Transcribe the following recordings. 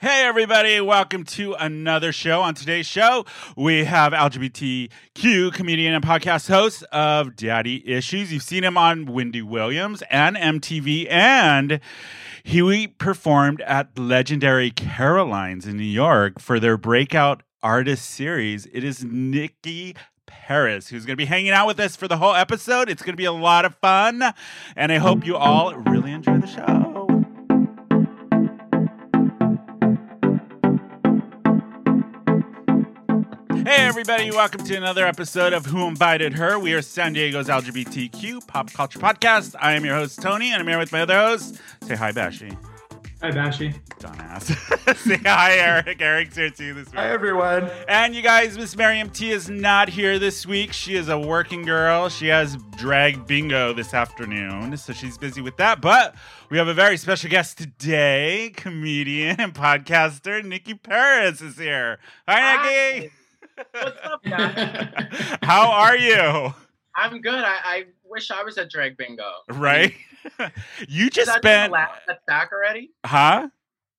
Hey, everybody, welcome to another show. On today's show, we have LGBTQ comedian and podcast host of Daddy Issues. You've seen him on Wendy Williams and MTV, and he performed at legendary Caroline's in New York for their breakout artist series. It is Nikki Paris, who's going to be hanging out with us for the whole episode. It's going to be a lot of fun, and I hope you all really enjoy the show. Hey, everybody, welcome to another episode of Who Invited Her. We are San Diego's LGBTQ pop culture podcast. I am your host, Tony, and I'm here with my other host. Say hi, Bashi. Hi, Bashi. Dumbass. Say hi, Eric. Eric's here too this week. Hi, everyone. And you guys, Miss Miriam T is not here this week. She is a working girl. She has drag bingo this afternoon, so she's busy with that. But we have a very special guest today. Comedian and podcaster Nikki Paris is here. Hi, Nikki. What's up, guys? How are you? I'm good. I, I wish I was at Drag Bingo. Right? you just that spent. That's back already. huh?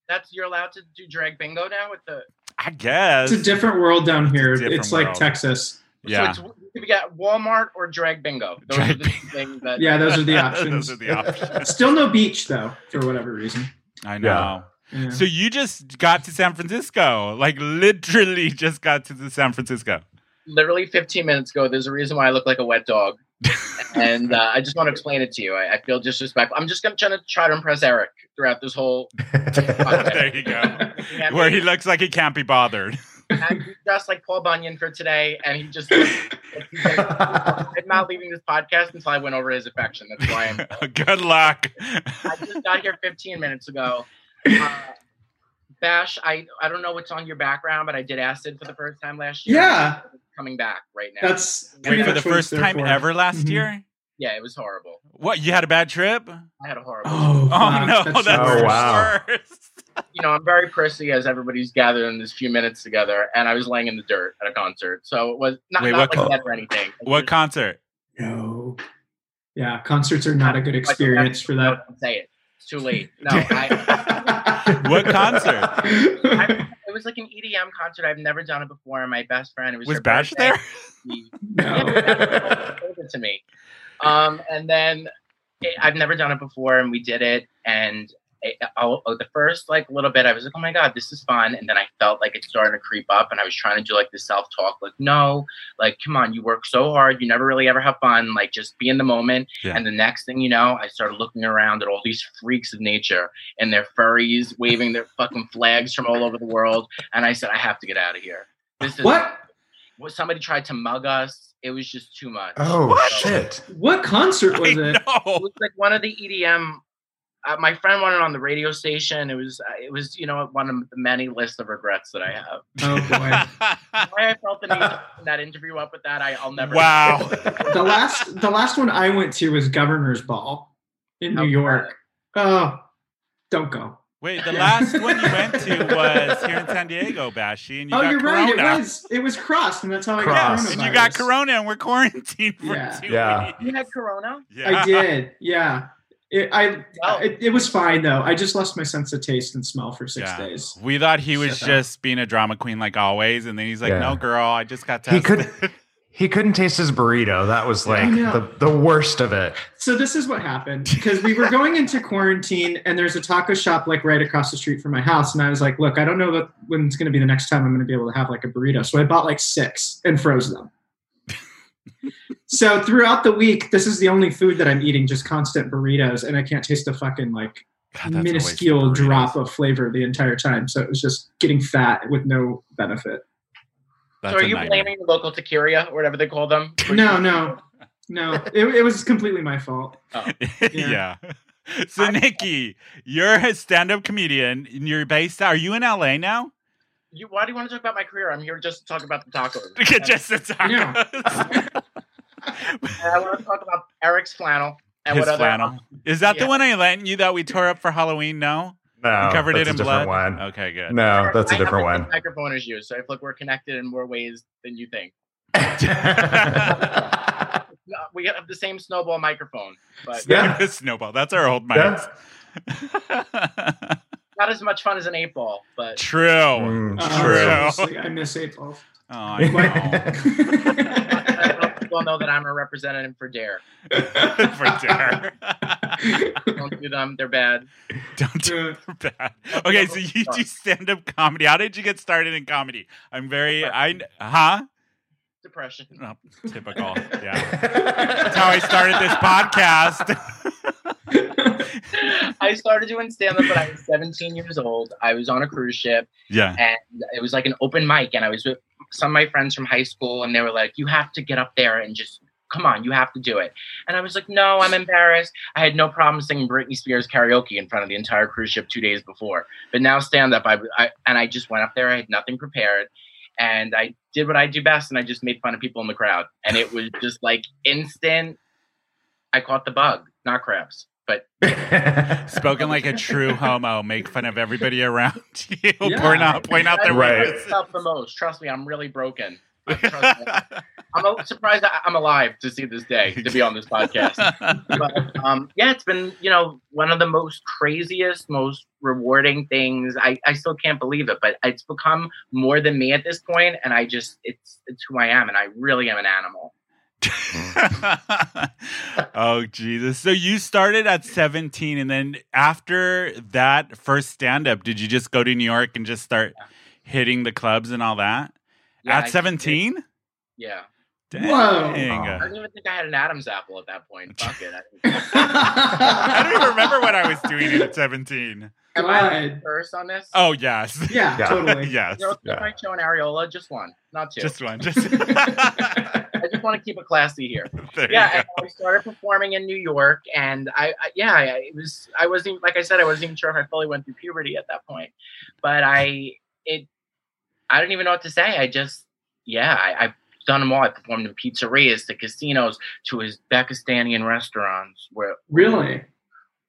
That's you're allowed to do Drag Bingo now with the. I guess. It's a different world down here. It's It's, like. Texas. yeah. So it's, you get Walmart or Drag Bingo. Those Drag are the two things that. Yeah, those are the options. Those are the options. Still no beach though, for whatever reason. I know. Yeah. So you just got to San Francisco, like literally just got to the San Francisco. Literally 15 minutes ago, there's a reason why I look like a wet dog, and uh, I just want to explain it to you. I, I feel disrespectful. I'm just gonna try to try to impress Eric throughout this whole. there you go. Looking at Where me. he looks like he can't be bothered. and he's dressed like Paul Bunyan for today, and he just. I'm not leaving this podcast until I win over his affection. That's why I'm. Good luck. I just got here 15 minutes ago. Uh, Bash, I I don't know what's on your background, but I did acid for the first time last year. Yeah. Coming back right now. That's Wait, for the much what it's first time for. ever last Mhm. year? yeah, it was horrible. What, you had a bad trip? I had a horrible. Oh, Oh no, that's that's, the Oh, wow. worst. You know, I'm very prissy as everybody's gathered in this few minutes together, and I was laying in the dirt at a concert, so it was not, Wait, not what like co- that or anything. It What was- concert? No. Yeah, concerts are not a good experience for that. don't Say it. It's too late. No, I, What concert? I, it was like an EDM concert. I've never done it before. My best friend, it was Was her Bash birthday. there? He- no. it to me. Um, and then it, I've never done it before, and we did it. And it, oh, oh, the first like little bit, I was like, "Oh my god, this is fun!" And then I felt like it started to creep up, and I was trying to do like the self talk, like, "No, like, come on, you work so hard, you never really ever have fun. Like, just be in the moment." Yeah. And the next thing you know, I started looking around at all these freaks of nature and their furries waving their fucking flags from all over the world, and I said, "I have to get out of here." This is What? well, somebody tried to mug us. It was just too much. oh, What? shit. What concert was it? It know. was like one of the EDM. Uh, my friend wanted it on the radio station. It was, uh, it was, you know, one of the many lists of regrets that I have. Oh boy. Why I felt the need to bring that interview up with that, I, I'll never. wow. the last the last one I went to was Governor's Ball in How New York. Oh, don't go. Wait, the last one you went to was here in San Diego, Bashi, and you oh, got you're corona. right. It was it was CRSSD, and that's how I CRSSD. got Yes, and you got corona, and we're quarantined for Yeah. two Yeah. weeks. You had Corona. Yeah. I did. Yeah. It, I Wow. it, it was fine though. I just lost my sense of taste and smell for six Yeah. days. We thought he was Shut up. just being a drama queen like always, and then he's like, Yeah. "No, girl, I just got He tested." could- He couldn't taste his burrito. That was like I the, the worst of it. So this is what happened because we were going into quarantine, and there's a taco shop like right across the street from my house, and I was like, "Look, I don't know that when it's going to be the next time I'm going to be able to have like a burrito." So I bought like six and froze them. So throughout the week, this is the only food that I'm eating, just constant burritos, and I can't taste a fucking like God, that's of minuscule drop of flavor the entire time. So it was just getting fat with no benefit. That's so are you nightmare. blaming the local taqueria or whatever they call them? No, no, no. It, it was completely my fault. Oh. yeah. So Nikki, you're a stand-up comedian, and you're based. Are you in LA now? You, why do you want to talk about my career? I'm here just to talk about the tacos. Just the tacos. And I want to talk about Eric's flannel and His what other flannel. Is that the one I lent you that we tore up for Halloween? No, No, you covered it in a different blood. one. Okay, good. No, that's a I have different one. Microphone is you, so I feel like we're connected in more ways than you think. We have the same snowball microphone, but Yeah. Snowball. That's our old Yeah. not as much fun as an eight ball, but True. Mm. Oh, True. seriously, I miss eight balls. Oh, I know. I hope people know that I'm a representative for Dare. For dare. Don't do them; they're bad. Don't do that. Okay, so you do stand up comedy. How did you get started in comedy? I'm very, I, huh? Depression. Oh, typical. Yeah. That's how I started this podcast. I started doing stand up when I was 17 years old. I was on a cruise ship yeah. and it was like an open mic. And I was with some of my friends from high school and they were like, You have to get up there and just come on, you have to do it. And I was like, No, I'm embarrassed. I had no problem singing Britney Spears karaoke in front of the entire cruise ship two days before. But now stand up, I, I and I just went up there. I had nothing prepared. And I did what I do best, and I just made fun of people in the crowd. And it was just like instant. I caught the bug, not crabs, but Spoken like a true homo. Make fun of everybody around you. Yeah. point out, point out their Right. weakness. the most. Trust me, I'm really broken. Uh, trust me. I'm a- surprised I- I'm alive to see this day to be on this podcast. But um, yeah, it's been you know one of the most craziest, most rewarding things. I, I still can't believe it, but it's become more than me at this point, and I just it's it's who I am, and I really am an animal. oh Jesus! So you started at 17, and then after that first stand up, did you just go to New York and just start hitting the clubs and all that Yeah, at 17? Yeah, Dang. Whoa. I don't even think I had an Adam's apple at that point. Fuck it. I, I don't even remember what I was doing at 17. am I first on this? Oh yes, Yeah, Yeah. totally. yes, You know, Yeah. my show in Areola, just one, not two. just one, just. I just want to keep it classy here. There you yeah, go. and I started performing in New York, and I, I yeah, I, it was I wasn't even- like I said, I wasn't even sure if I fully went through puberty at that point, but I it I don't even know what to say. I just yeah, I, I've done them all. I performed in pizzerias to casinos to Uzbekistani restaurants where Really?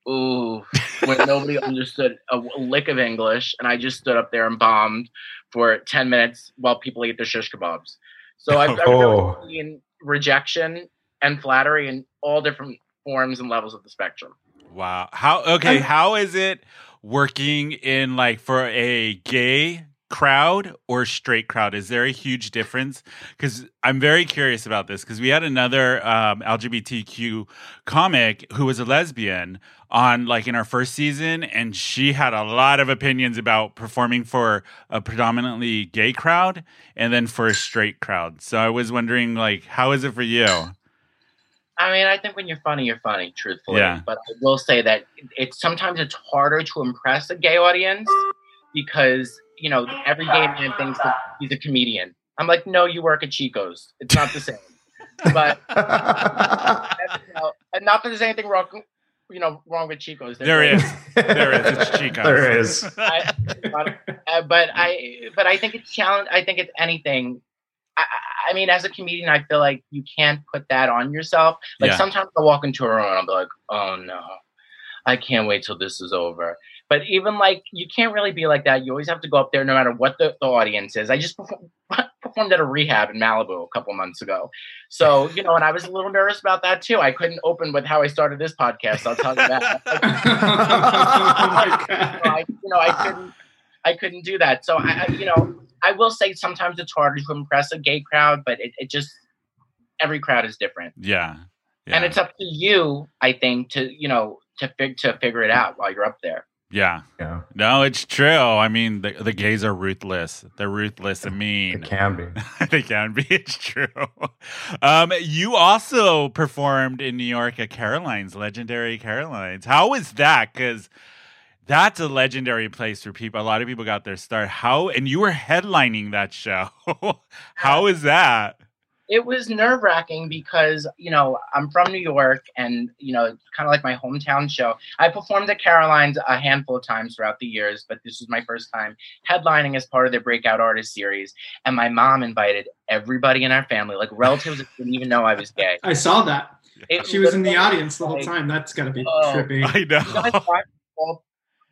ooh when nobody understood a lick of English, and I just stood up there and bombed for ten minutes while people ate their shish kebabs. So I've, I've Oh. really seen rejection and flattery in all different forms and levels of the spectrum. Wow. How okay, I'm- how is it working in like for a gay crowd or straight crowd? Is there a huge difference? Cuz I'm very curious about this cuz we had another um, LGBTQ comic who was a lesbian on like in our first season and she had a lot of opinions about performing for a predominantly gay crowd and then for a straight crowd. So I was wondering like how is it for you? I mean, I think when you're funny, you're funny, truthfully. Yeah. But I will say that it's sometimes it's harder to impress a gay audience because you know every gay man thinks that he's a comedian. I'm like, no, you work at Chico's. It's not the same. but and, you know, and not that there's anything wrong, you know, wrong with Chico's. They're There great. is. There is. It's Chico's. There is. I, uh, but I, but I think it's challenge. I think it's anything. I, I- I mean, as a comedian, I feel like you can't put that on yourself. Like Yeah. sometimes I walk into a room and I'll be like, "Oh no, I can't wait till this is over." But even like you can't really be like that. You always have to go up there, no matter what the, the audience is. I just perform, performed at a rehab in Malibu a couple months ago, so you know, and I was a little nervous about that too. I couldn't open with how I started this podcast. I'll tell you that. my So god. I, you know, I couldn't, I couldn't do that. So I, I, you know, I will say sometimes it's harder to impress a gay crowd, but it, it just every crowd is different, Yeah. yeah. and it's up to you, I think, to you know, to fig- to figure it out while you're up there. Yeah. Yeah, No, it's true. I mean, the, the gays are ruthless. They're ruthless and mean. it mean. can be. they can be. It's true. Um, you also performed in New York at Caroline's, legendary Caroline's. How was that? Because that's a legendary place for people. A lot of people got their start. How and you were headlining that show. How is that? It was nerve wracking because you know I'm from New York, and you know kind of like my hometown show. I performed at Caroline's a handful of times throughout the years, but this was my first time headlining as part of their Breakout Artist series. And my mom invited everybody in our family, like relatives that didn't even know I was gay. I saw that. It She was in the audience the whole like- time. That's gotta be Oh. trippy. I You guys know. watch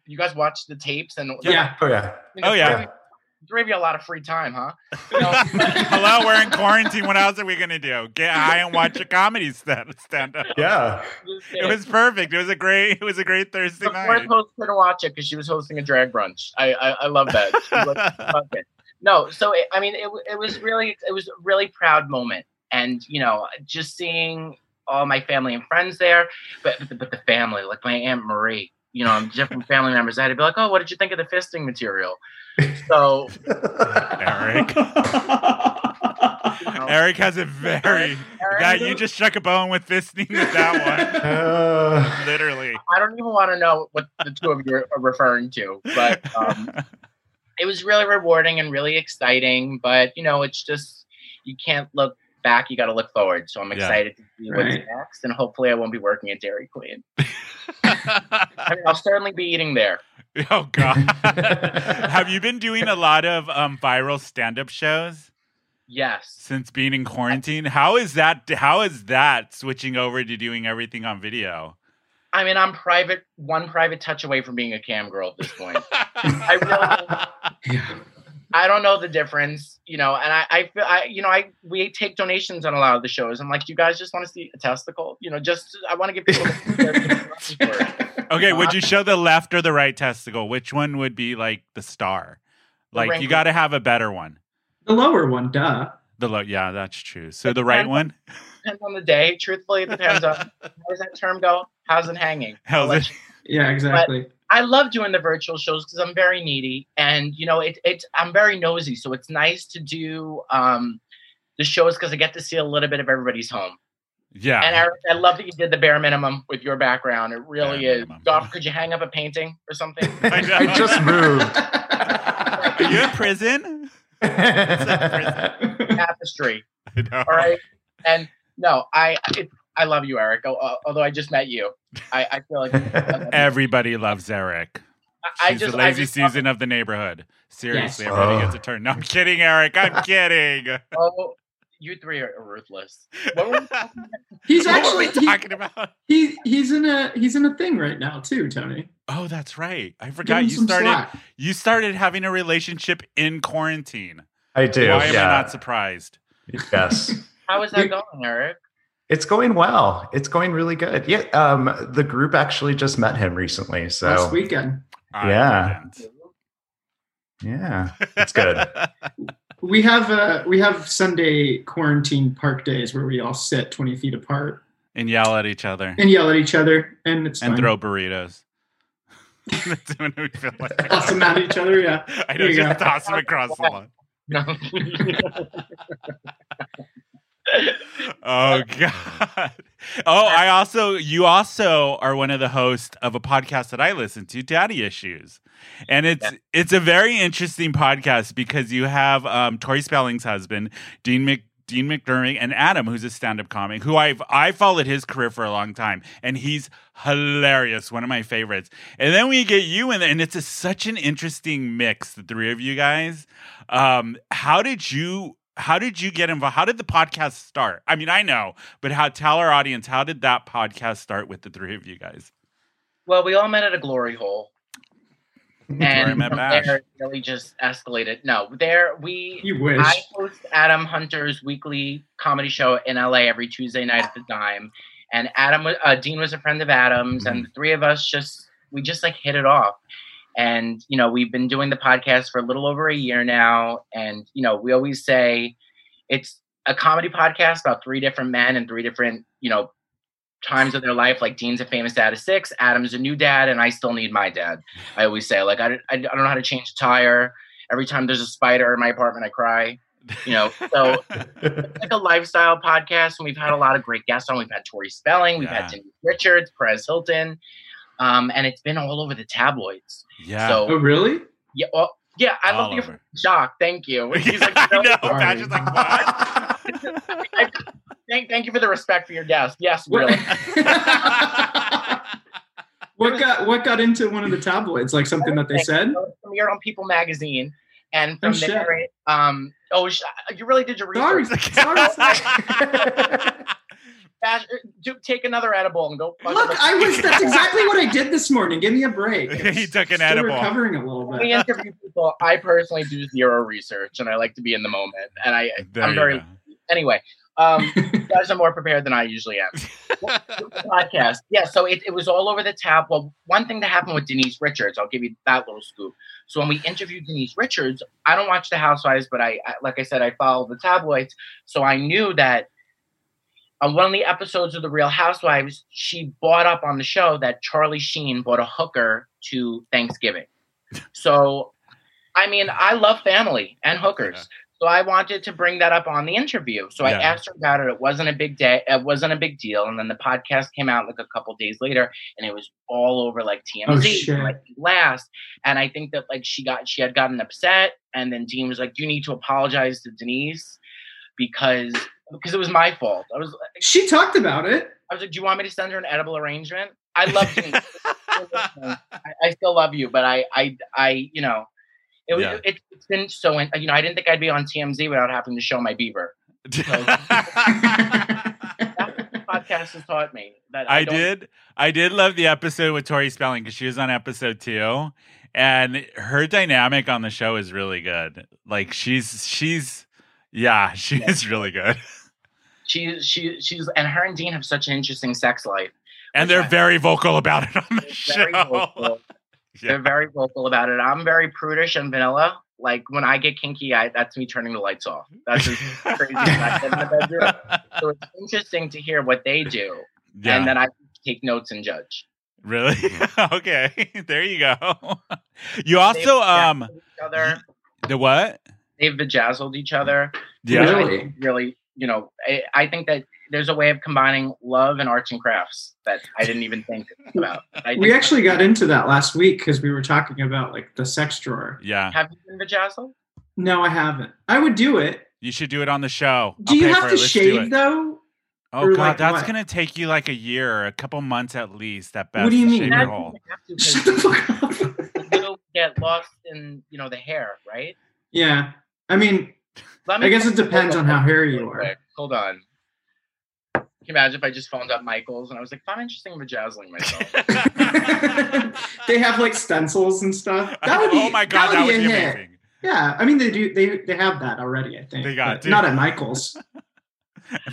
you guys watch the tapes and Yeah. Oh yeah. you know, Oh, yeah. Really, three of you a lot of free time, huh? You know, Hello, we're in quarantine. What else are we gonna do? Get high and watch a comedy stand stand up. Yeah. It was perfect. It was a great. It was a great Thursday the night. host couldn't watch it because she was hosting a drag brunch. I I, I love that. She was like, it." No, so it, I mean, it it was really it was a really proud moment, and you know, just seeing all my family and friends there, but but the, but the family, like my aunt Marie, you know, different family members, I had to be like, oh, what did you think of the fisting material? So Eric. you know, Eric has a very Eric- that you just struck a bone with fisting with that Uh, one. Literally. I don't even want to know what the two of you are referring to, but um, it was really rewarding and really exciting. But you know, it's just you can't look back; you got to look forward. So I'm Yeah. excited to see what's Right. next, and hopefully, I won't be working at Dairy Queen. I mean, I'll certainly be eating there. oh God. Have you been doing a lot of um, viral stand-up shows Yes, since being in quarantine? How is that? How is that switching over to doing everything on video? I mean, I'm private, one private touch away from being a cam girl at this point. I really, yeah. I don't know the difference, you know, and I, I feel, I, you know, I we take donations on a lot of the shows. I'm like, you guys just want to see a testicle? You know, just I want to give people. The, Okay, would you show the left or the right testicle? Which one would be like the star? The Like you got to have a better one. The lower one, duh. The low, yeah, that's true. So the right one. depends on the day. Truthfully, it depends on how does that term go? How's it hanging? How's let it? You- Yeah, exactly. I love doing the virtual shows because I'm very needy, and you know, it, it's I'm very nosy, so it's nice to do um, the shows because I get to see a little bit of everybody's home. Yeah. And Eric, I love that you did the bare minimum with your background. It really Bare is. minimum. Goff, could you hang up a painting or something? I know. I just moved. Are you in prison? Tapestry. I know. All right. And no, I it, I love you, Eric. al- uh, Although I just met you, I, I feel like Everybody loves Eric. I She's just the I lazy just- Susan of the neighborhood. Seriously, Yes. everybody Oh. gets a turn. No, I'm kidding, Eric. I'm kidding. Oh, you three are ruthless. What were we he's what were we actually he- talking about? he, he's in a he's in a thing right now too, Tony. Oh, that's right. I forgot you started. slack. You started having a relationship in quarantine. I do. Why am yeah. I not surprised? yes. How is that going, Eric? It's going well. It's going really good. Yeah. Um, the group actually just met him recently. So Last weekend. Yeah. yeah, it's good. We have uh we have Sunday quarantine park days where we all sit twenty feet apart and yell at each other and yell at each other, and it's and fun. throw burritos. That's when we feel like toss them at each other. Yeah, I There know, you just go. toss them across the lawn. Oh God! Oh, I also you also are one of the hosts of a podcast that I listen to, Daddy Issues, and it's Yeah. it's a very interesting podcast because you have um, Tori Spelling's husband, Dean Mc. Dean McDermott and Adam, who's a stand-up comic, who I've I followed his career for a long time, and he's hilarious, one of my favorites. And then we get you in there, and it's a, such an interesting mix, the three of you guys. Um, how did you how did you get involved? How did the podcast start? I mean, I know, but how tell our audience how did that podcast start with the three of you guys? well, we all met at a glory hole, and met from there it really just escalated. No, there we you wish. I host Adam Hunter's weekly comedy show in LA every Tuesday night at the Dime, and Adam, wa- uh, Dean was a friend of Adam's, and the three of us just we just like hit it off. And you know, we've been doing the podcast for a little over a year now, and you know, we always say it's a comedy podcast about three different men and three different you know times of their life. Like Dean's a famous dad of six, Adam's a new dad, and I still need my dad. I always say like I, I, don't know how to change a tire. Every time there's a spider in my apartment, I cry. You know, so it's like a lifestyle podcast, and we've had a lot of great guests on. We've had Tori Spelling, we've Yeah. had Denise Richards, Perez Hilton, um, and it's been all over the tabloids. Yeah. So oh really? yeah, well, yeah, I love All your over. shock. Thank you. He's like, I "Really?" know. Sorry. Is like, what? I- thank, thank you for the respect for your guest. Yes, What, really. what got what got into one of the tabloids? Like something that they said? Premiered on People Magazine, and from Oh, there, it, um, oh, you really did your Sorry, research. sorry. Bash, do, take another edible and go. fuck Look. I was. That's exactly what I did this morning. Give me a break. He took an Still edible. Recovering a little When we bit. interview people, I personally do zero research, and I like to be in the moment. And I, There I'm very go. anyway. Um, you guys are more prepared than I usually am. podcast. Yeah, so it, it was all over the tab. Well, one thing that happened with Denise Richards, I'll give you that little scoop. So when we interviewed Denise Richards, I don't watch the Housewives, but I, I like I said, I follow the tabloids. So I knew that on one of the episodes of The Real Housewives, she brought up on the show that Charlie Sheen brought a hooker to Thanksgiving. So, I mean, I love family and hookers. Yeah. So I wanted to bring that up on the interview. So I asked her about it. It wasn't a big day. It wasn't a big deal. And then the podcast came out like a couple days later, and it was all over like TMZ, Oh, like last. And I think that like she got she had gotten upset, and then Dean was like, "You need to apologize to Denise because because it was my fault." I was She talked about it. I was like, "Do you want me to send her an edible arrangement?" I love you. I, I still love you, but I I I you know. It, was Yeah. it, it's been so, in- you know, I didn't think I'd be on TMZ without having to show my beaver. That's what the podcast has taught me. That I, I did. I did love the episode with Tori Spelling because she was on episode two, and her dynamic on the show is really good. Like she's she's yeah, she is really good, She, she, she's, and her and Dean have such an interesting sex life. and they're I- very vocal about it on the They're very show. vocal. Yeah. They're very vocal about it. I'm very prudish and vanilla. Like when I get kinky, I, that's me turning the lights off. That's as crazy as in the bedroom. So it's interesting to hear what they do, Yeah, and then I take notes and judge. really. okay, there you go. You also um They've each other. the what? They've bejazzled each other. Yeah, Really? really, you know, I, I think that there's a way of combining love and arts and crafts that I didn't even think about. I We actually got into that last week because we were talking about like the sex drawer. yeah. have you been bejazzled? No, I haven't. I would do it. You should do it on the show. Do I'll you have to it. Let's do shave though? Oh or, god, like, that's what? gonna take you like a year, a couple months at least. At best. What do you mean? shave your hole. you have to, Shut the 'cause fuck up. the little get lost in you know the hair, right? yeah. I mean, Let I guess it depends on how hairy you are. quick. Hold on. Can you imagine if I just phoned up Michaels and I was like, I'm interested in bejazzling myself? they have like stencils and stuff. That would be, oh my god, that would be a hit. amazing. Yeah, I mean they do. They they have that already. I think They got but it, not at Michaels.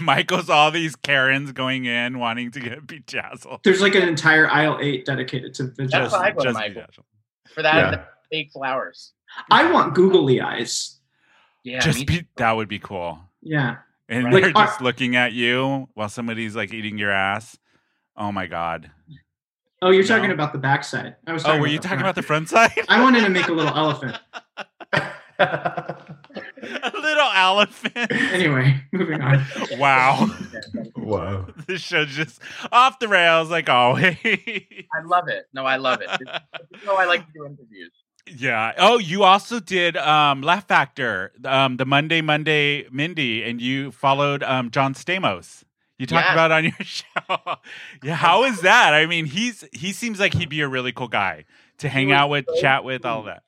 Michael's all these Karens going in wanting to get bejazzled. There's like an entire aisle eight dedicated to the. That's why I go to Michael. For that, Yeah. the fake flowers. I want googly eyes. Yeah, just be, that would be cool. Yeah, And Right. they're Like, just looking at you while somebody's like eating your ass. Oh my god. Oh, you're No. talking about the backside. I was. Oh, were you talking front. about the front side? I wanted to make a little elephant. a little elephant. Anyway, moving on. Wow. wow. this show's just off the rails like always. I love it. No, I love it. You know, I like to do interviews. Yeah. Oh, you also did um Laugh Factory, um the Monday Monday Mindy, and you followed um John Stamos. You talked Yeah. about it on your show. yeah, how is that? I mean, he's he seems like he'd be a really cool guy to hang out with, so chat with, all that.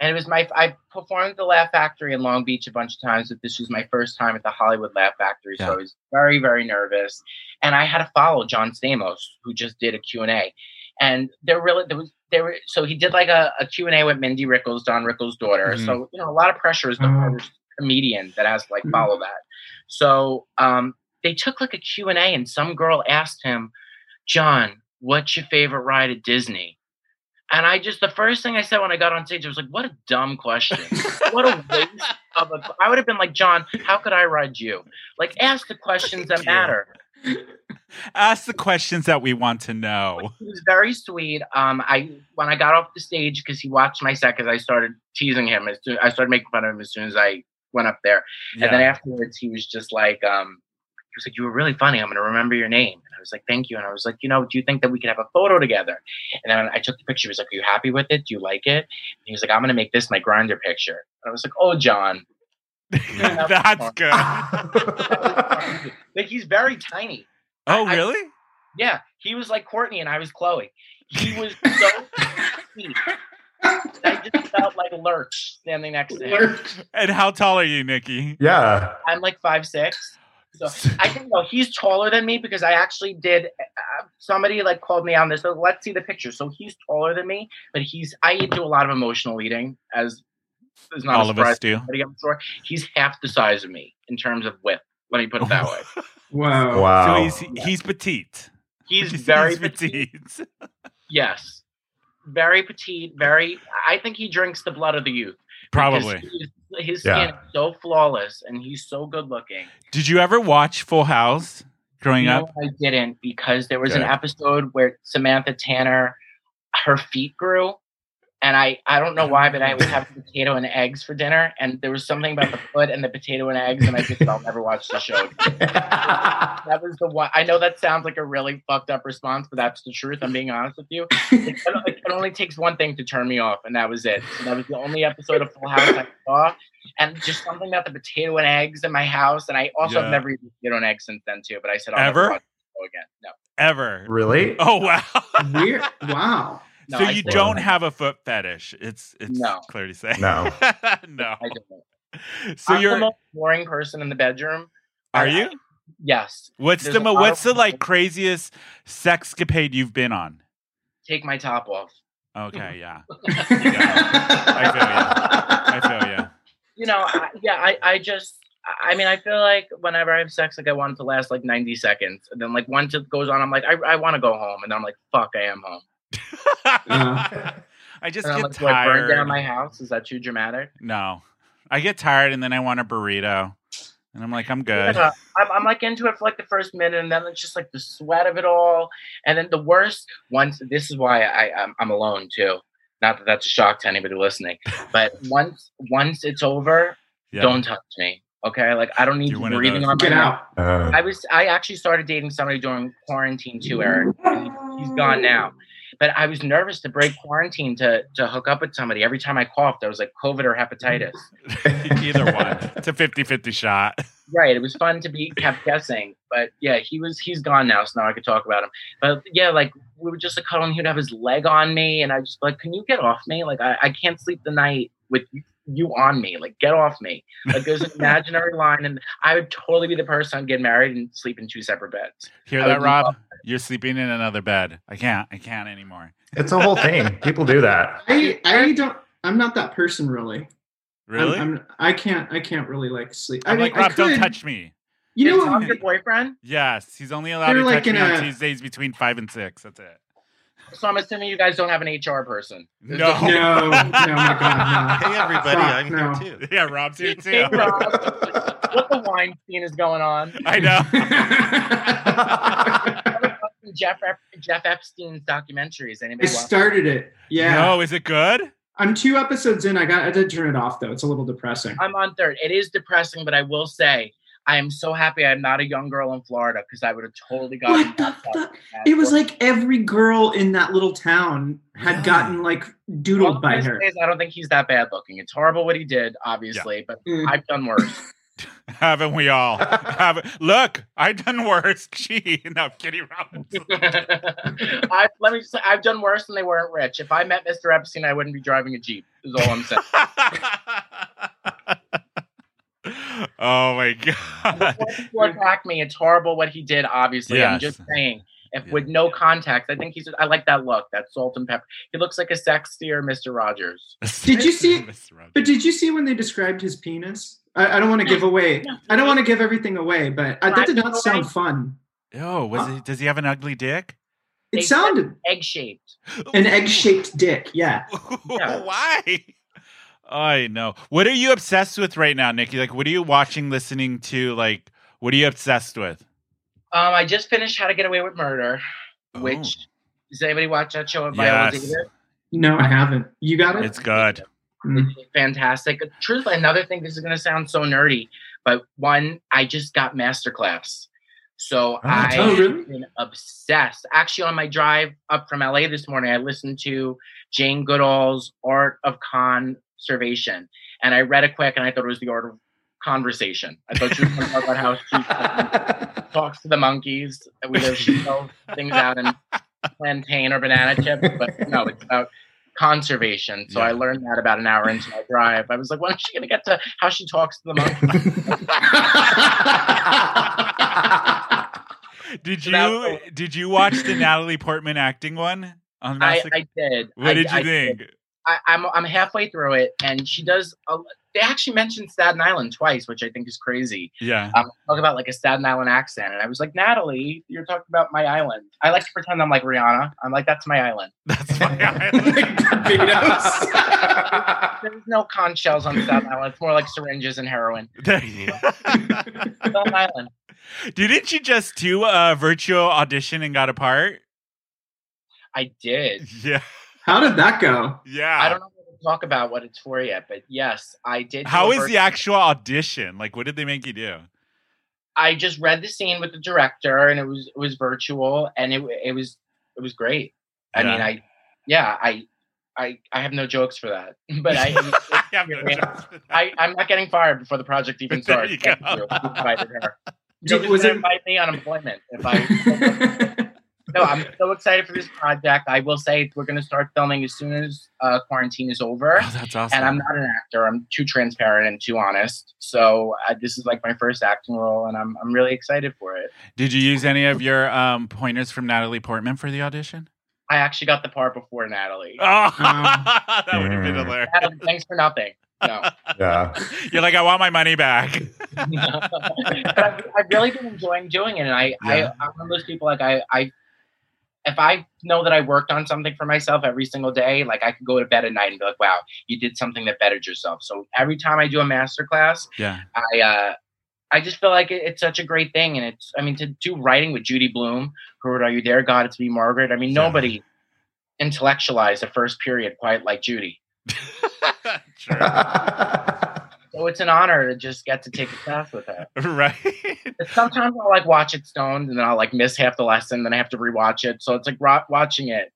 And it was my I performed the Laugh Factory in Long Beach a bunch of times, but this was my first time at the Hollywood Laugh Factory, so I was very very nervous, and I had to follow John Stamos, who just did a Q and A, and there really there was there were so he did like a, a Q and A with Mindy Rickles, Don Rickles' daughter, Mhm. so you know a lot of pressure as the Oh. first comedian that has to like Mhm. follow that. So um, they took like a Q and A, and some girl asked him, John, what's your favorite ride at Disney? And I just the first thing I said when I got on stage, I was like, "What a dumb question! what a waste of a." I would have been like, "John, how could I ride you? Like, ask the questions that matter." Ask the questions that we want to know. He was very sweet. Um, I when I got off the stage because he watched my set, because I started teasing him as soon I started making fun of him as soon as I went up there, and then afterwards he was just like, um, he was like, "You were really funny. I'm gonna remember your name." And I was like, "Thank you." And I was like, "You know, do you think that we could have a photo together?" And then I took the picture. He was like, "Are you happy with it? Do you like it?" And he was like, "I'm gonna make this my Grindr picture." And I was like, "Oh, John." That's good. Like he's very tiny. Oh, I- really? Yeah, he was like Kourtney and I was Khloé. He was so sweet. I just felt like lurch standing next to him. And how tall are you, Nikki? yeah. I'm like five six. So I think no, he's taller than me because I actually did. Uh, somebody like called me on this. So let's see the picture. So he's taller than me, but he's I do a lot of emotional eating, as is not All a of us do. to anybody, he's half the size of me in terms of width. Let me put it that way. Wow. Wow. So he's he's petite. He's He's very petite. Yes. Very petite, very I think he drinks the blood of the youth. Probably. he's- His Yeah. skin is so flawless and he's so good looking. Did you ever watch Full House growing no, up? I didn't because there was an episode where Samantha Tanner, her feet grew. And I, I don't know why, but I would have potato and eggs for dinner. And there was something about the foot and the potato and eggs. And I just, I'll never watch the show. That was the one. I know that sounds like a really fucked up response, but that's the truth. I'm being honest with you. It, it only takes one thing to turn me off, and that was it. So that was the only episode of Full House I saw, and just something about the potato and eggs in my house. And I also Yeah. have never eaten potato and eggs since then too. But I said I'll Ever? never watch the show again. No, Ever? really? Oh wow. Weird. Wow. No, so I you didn't. don't have a foot fetish. It's it's No. clear to say. No. no. I don't. So I'm you're the most boring person in the bedroom. are I- you? Yes, What's there's the a mo- what's the like craziest sexcapade you've been on? take my top off. Okay, yeah. I feel ya. I feel yeah. You know, I, yeah, I, I just. I mean, I feel like whenever I have sex, like I want it to last like 90 seconds. And then like once it goes on, I'm like, I, I want to go home. And then I'm like, fuck, I am home. Yeah. I just get like, do I burn tired. down my house? Is that too dramatic? no, I get tired and then I want a burrito, and I'm like, I'm good. Yeah, I'm, I'm like into it for like the first minute, and then it's just like the sweat of it all, and then the worst. Once this is why I I'm, I'm alone too. Not that that's a shock to anybody listening, but once once it's over, Yeah. don't touch me. Okay, like I don't need You're you one of breathing on my Get neck. out. Uh, I was I actually started dating somebody during quarantine too, Eric. He's gone now. But I was nervous to break quarantine to to hook up with somebody. Every time I coughed, I was like COVID or hepatitis. Either one. It's a 50-50 shot. Right. It was fun to be kept guessing. But yeah, he was he's gone now, so now I could talk about him. But yeah, like we were just like cuddling, he'd have his leg on me, and I just like, Can you get off me? Like I, I can't sleep the night with you, you on me. Like get off me. Like there's an imaginary line and I would totally be the person I'd get married and sleep in two separate beds. Hear I that, Rob? You're sleeping in another bed. I can't. I can't anymore. it's a whole thing. People do that. I I don't. I'm not that person really. I'm- Really? I'm, I'm, I can't. I can't really like sleep. I mean, like, I Rob, don't touch me. You know what? your boyfriend? Yes, he's only allowed They're to like touch in me on Tuesdays between five and six. That's it. So I'm assuming you guys don't have an HR person. No. No, no, oh my God, no. Hey everybody, Fuck, I'm no. here too. Yeah, Rob's here too. Hey, Rob. what the wine scene is going on? I know. Jeff Ep- Jeff Epstein's documentaries. Anybody I watch? started it. Yeah, No, is it good? I'm two episodes in. I got. I did turn it off though. It's a little depressing. I'm on third. It is depressing, but I will say I am so happy I'm not a young girl in Florida because I would have totally gotten. What the fuck? It was like every girl in that little town had Really? gotten like All doodled I'm by her. say is I don't think he's that bad looking. It's horrible what he did, obviously, but Mm. I've done worse. Haven't we all? Haven't, look, I've done worse. Gee, no, I'm kidding, Rob. I, let me. Say, I've done worse, and they weren't rich. If I met Mr. Epstein, I wouldn't be driving a jeep. Is all I'm saying. Oh my god. Before people attack me, it's horrible what he did. Obviously, I'm just saying. If Yeah. with no context, I think he's. I like that look, that salt and pepper. He looks like a sexier Mr. Rogers. Did you see- Mr. But did you see when they described his penis? I, I don't want to give away. I don't want to give everything away, but I, that did not sound fun. Oh, was it? Does he have an ugly dick? It They- sounded Egg shaped. an egg-shaped dick. Yeah. Yeah. Why? I know. What are you obsessed with right now, Nikki? Like, what are you watching, listening to? Like, what are you obsessed with? Um, I just finished How to Get Away with Murder, Oh. which does anybody watch that show with Viola Yes. Davis? No, I haven't. You got it. It's good. Mm. It's fantastic. Truthfully, another thing, this is going to sound so nerdy, but one, I just got Masterclass. So I oh, really? have been obsessed. Actually, on my drive up from LA this morning, I listened to Jane Goodall's Art of Conservation. And I read it quick and I thought it was the art of conversation. I thought she was going to talk about how she talks to the monkeys, whether she throws things out in plantain or banana chips. But no, it's about conservation. So Yeah. I learned that about an hour into my drive. I was like, when is she going to get to how she talks to the monkey? Did So you was- did you watch the Natalie Portman acting one on I, I did. what I- did you I think? I, I'm I'm halfway through it, and she does. A, they actually mentioned Staten Island twice, which I think is crazy. Yeah. Um, talk about like a Staten Island accent, and I was like, Natalie, you're talking about my island. I like to pretend I'm like Rihanna. I'm like, that's my island. That's my island. There's no conch shells on Staten Island. It's more like syringes and heroin. There you go. Staten Island. Didn't you just do a virtual audition and got a part? I did. Yeah. How did that go? Yeah. I don't know what to talk about what it's for yet, but yes, I did. do How a the actual audition? Like, what did they make you do? I just read the scene with the director, and it was it was virtual, and it it was it was great. I Yeah. mean, I yeah, I I I have no jokes for that, but I I, have no jokes for that. I I'm not getting fired before the project even There starts. you go. you. You invited her. Did- was it- invite me on employment if I. no, I'm so excited for this project. I will say we're going to start filming as soon as uh, quarantine is over. Oh, that's awesome. And I'm not an actor. I'm too transparent and too honest. So uh, this is like my first acting role, and I'm I'm really excited for it. Did you use any of your um, pointers from Natalie Portman for the audition? I actually got the part before Natalie. Oh, that would have been hilarious. Natalie, thanks for nothing. No, yeah. You're like, I want my money back. but I've, I've really been enjoying doing it, and I, Yeah. I I'm one of those people like I I if I know that I worked on something for myself every single day, like I could go to bed at night and be like, wow, you did something that bettered yourself. So every time I do a master class, yeah. I uh, I just feel like it, it's such a great thing, and it's I mean to do writing with Judy Blume, who wrote Are You There, God? It's Me, Margaret. I mean Yeah. nobody intellectualized the first period quite like Judy. So it's an honor to just get to take a class with her. right. Sometimes I'll like watch it stoned, and then I'll like miss half the lesson, then I have to rewatch it. So it's like ro- watching it.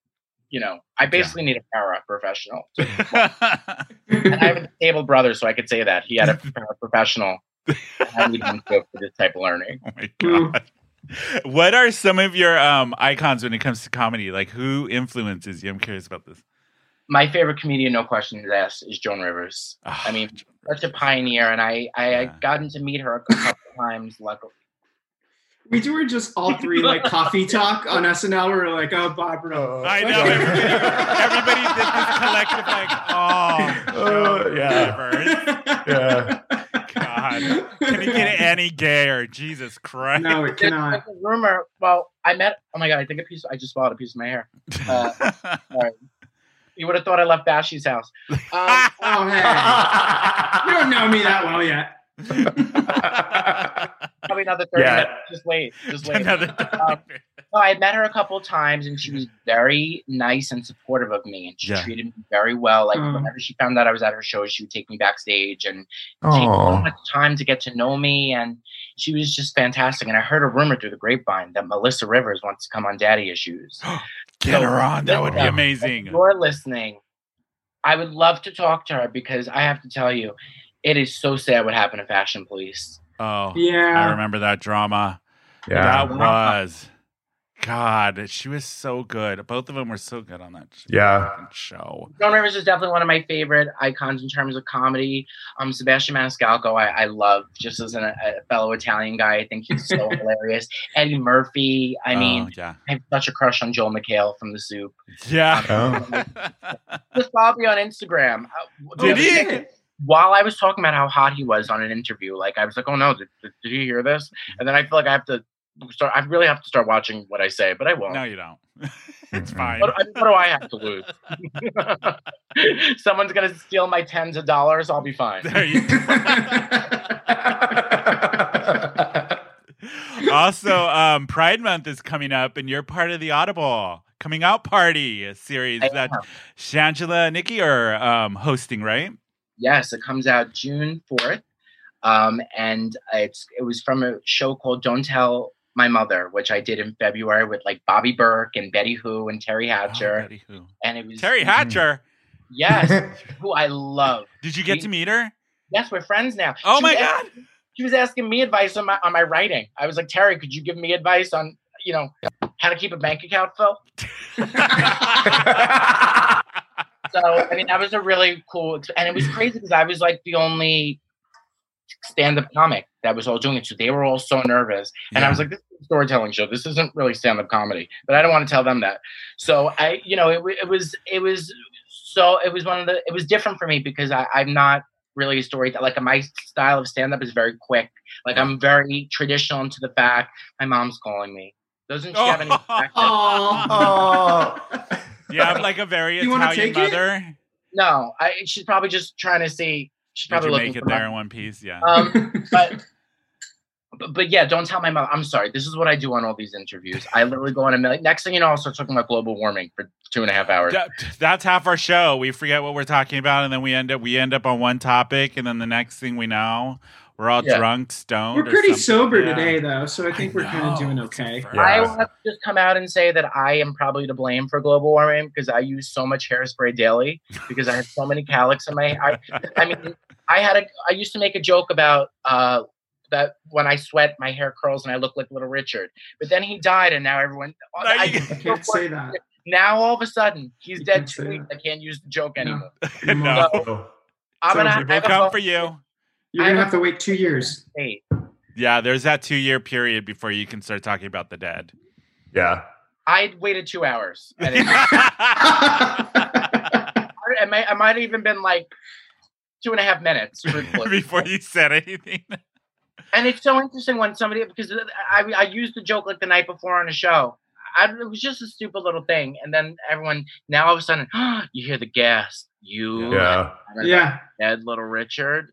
You know, I basically need a para professional, and I have a disabled brother, so I could say that he had a para professional. I need him for this type of learning. oh my god. What are some of your um, icons when it comes to comedy? Like, who influences you? I'm curious about this. My favorite comedian, no questions asked, is Joan Rivers. Ah, I mean, such a pioneer, and I I Yeah. Gotten to meet her a couple times. Luckily, we do were just all three like coffee talk on SNL. We were like, oh, Bob Barbara. I know everybody, everybody did this collective like, oh, Uh, yeah. Rivers. yeah. God, can it get any gayer? Jesus Christ! No, it there's, cannot. there's a rumor. Well, I met. Oh my god, I think a piece. I just swallowed a piece of my hair. Uh, You would have thought I left Bashi's house. Um, Oh, hey. You don't know me that well yet. probably another thirty Yeah. minutes. Just wait. Just wait. Another Um, No, I met her a couple of times, and she was very nice and supportive of me, and she Yeah. treated me very well. Like Mm. whenever she found out I was at her show, she would take me backstage and take so much time to get to know me, and she was just fantastic. And I heard a rumor through the grapevine that Melissa Rivers wants to come on Daddy Issues. Get her on. That would be Yeah. amazing. If you're listening, I would love to talk to her because I have to tell you, it is so sad what happened to Fashion Police. Oh, yeah. I remember that drama. Yeah. That was. God, she was so good. Both of them were so good on that sh- Yeah. show. Joan Rivers is definitely one of my favorite icons in terms of comedy. Um, Sebastian Maniscalco, I, I love just as an, a fellow Italian guy. I think he's so hilarious. Eddie Murphy. I mean, Oh, yeah, I have such a crush on Joel McHale from The Soup. yeah. Oh. Just follow me on Instagram. Uh, Did he? While I was talking about how hot he was on an interview, like I was like, "Oh no, did, did, did you hear this?" And then I feel like I have to start. I really have to start watching what I say, but I won't. no, you don't. it's Mm-mm. fine. What, what do I have to lose? Someone's gonna steal my tens of dollars. I'll be fine. There you also, um, Pride Month is coming up, and you're part of the Audible coming out party series I that am. Shangela and Nikki are um, hosting, right? Yes, it comes out June fourth, um, and it's it was from a show called Don't Tell My Mother, which I did in February with like Bobby Berk and Betty Who and Teri Oh, Hatcher, Betty who? and it was Teri mhm. Hatcher. Yes, who I love. Did you get We- to meet her? Yes, we're friends now. Oh She my god! asking- she was asking me advice on my on my writing. I was like, Teri, could you give me advice on you know how to keep a bank account, Phil? so I mean, that was a really cool, and it was crazy because I was like the only stand-up comic that was all doing it. So they were all so nervous, and I was like, "This is a storytelling show. This isn't really stand-up comedy." But I don't want to tell them that. So I, you know, it, it was it was so it was one of the it was different for me because I, I'm not really a storyteller. Like my style of stand-up is very quick. Like I'm very traditional into the fact my mom's calling me. Doesn't she have any? accent? Aw. Oh, You have like a very You wanna Italian take it? mother. No, I, she's probably just trying to see. She's Did probably you looking make it for there my- in one piece? Yeah. Um, but, but but yeah, don't tell my mom. I'm sorry. This is what I do on all these interviews. I literally go on a million. Next thing you know, I'll start talking about global warming for two and a half hours. That- that's half our show. We forget what we're talking about, and then we end up we end up on one topic, and then the next thing we know, we're all Yeah. drunk, stoned. We're pretty something. sober Yeah. today, though, so I think we're kind of doing okay. first- I Yeah. want to just come out and say that I am probably to blame for global warming because I use so much hairspray daily because I have so many calyx in my. I, I mean, I had a. I used to make a joke about uh that when I sweat, my hair curls and I look like Little Richard. But then he died, and now everyone. Now I, you- I can't say that. now all of a sudden he's You dead can't two weeks. I can't use the joke No. anymore. no. I'm So gonna people have we'll to come for you. You're gonna have have to wait two years. state. Yeah, there's that two year period before you can start talking about the dead. Yeah. I waited two hours. I, I, might, I might have even been like two and a half minutes. before you said anything. And it's so interesting when somebody because I I used the joke like the night before on a show. I, it was just a stupid little thing, and then everyone now all of a sudden you hear the gas. You Yeah. yeah. dead little Richard.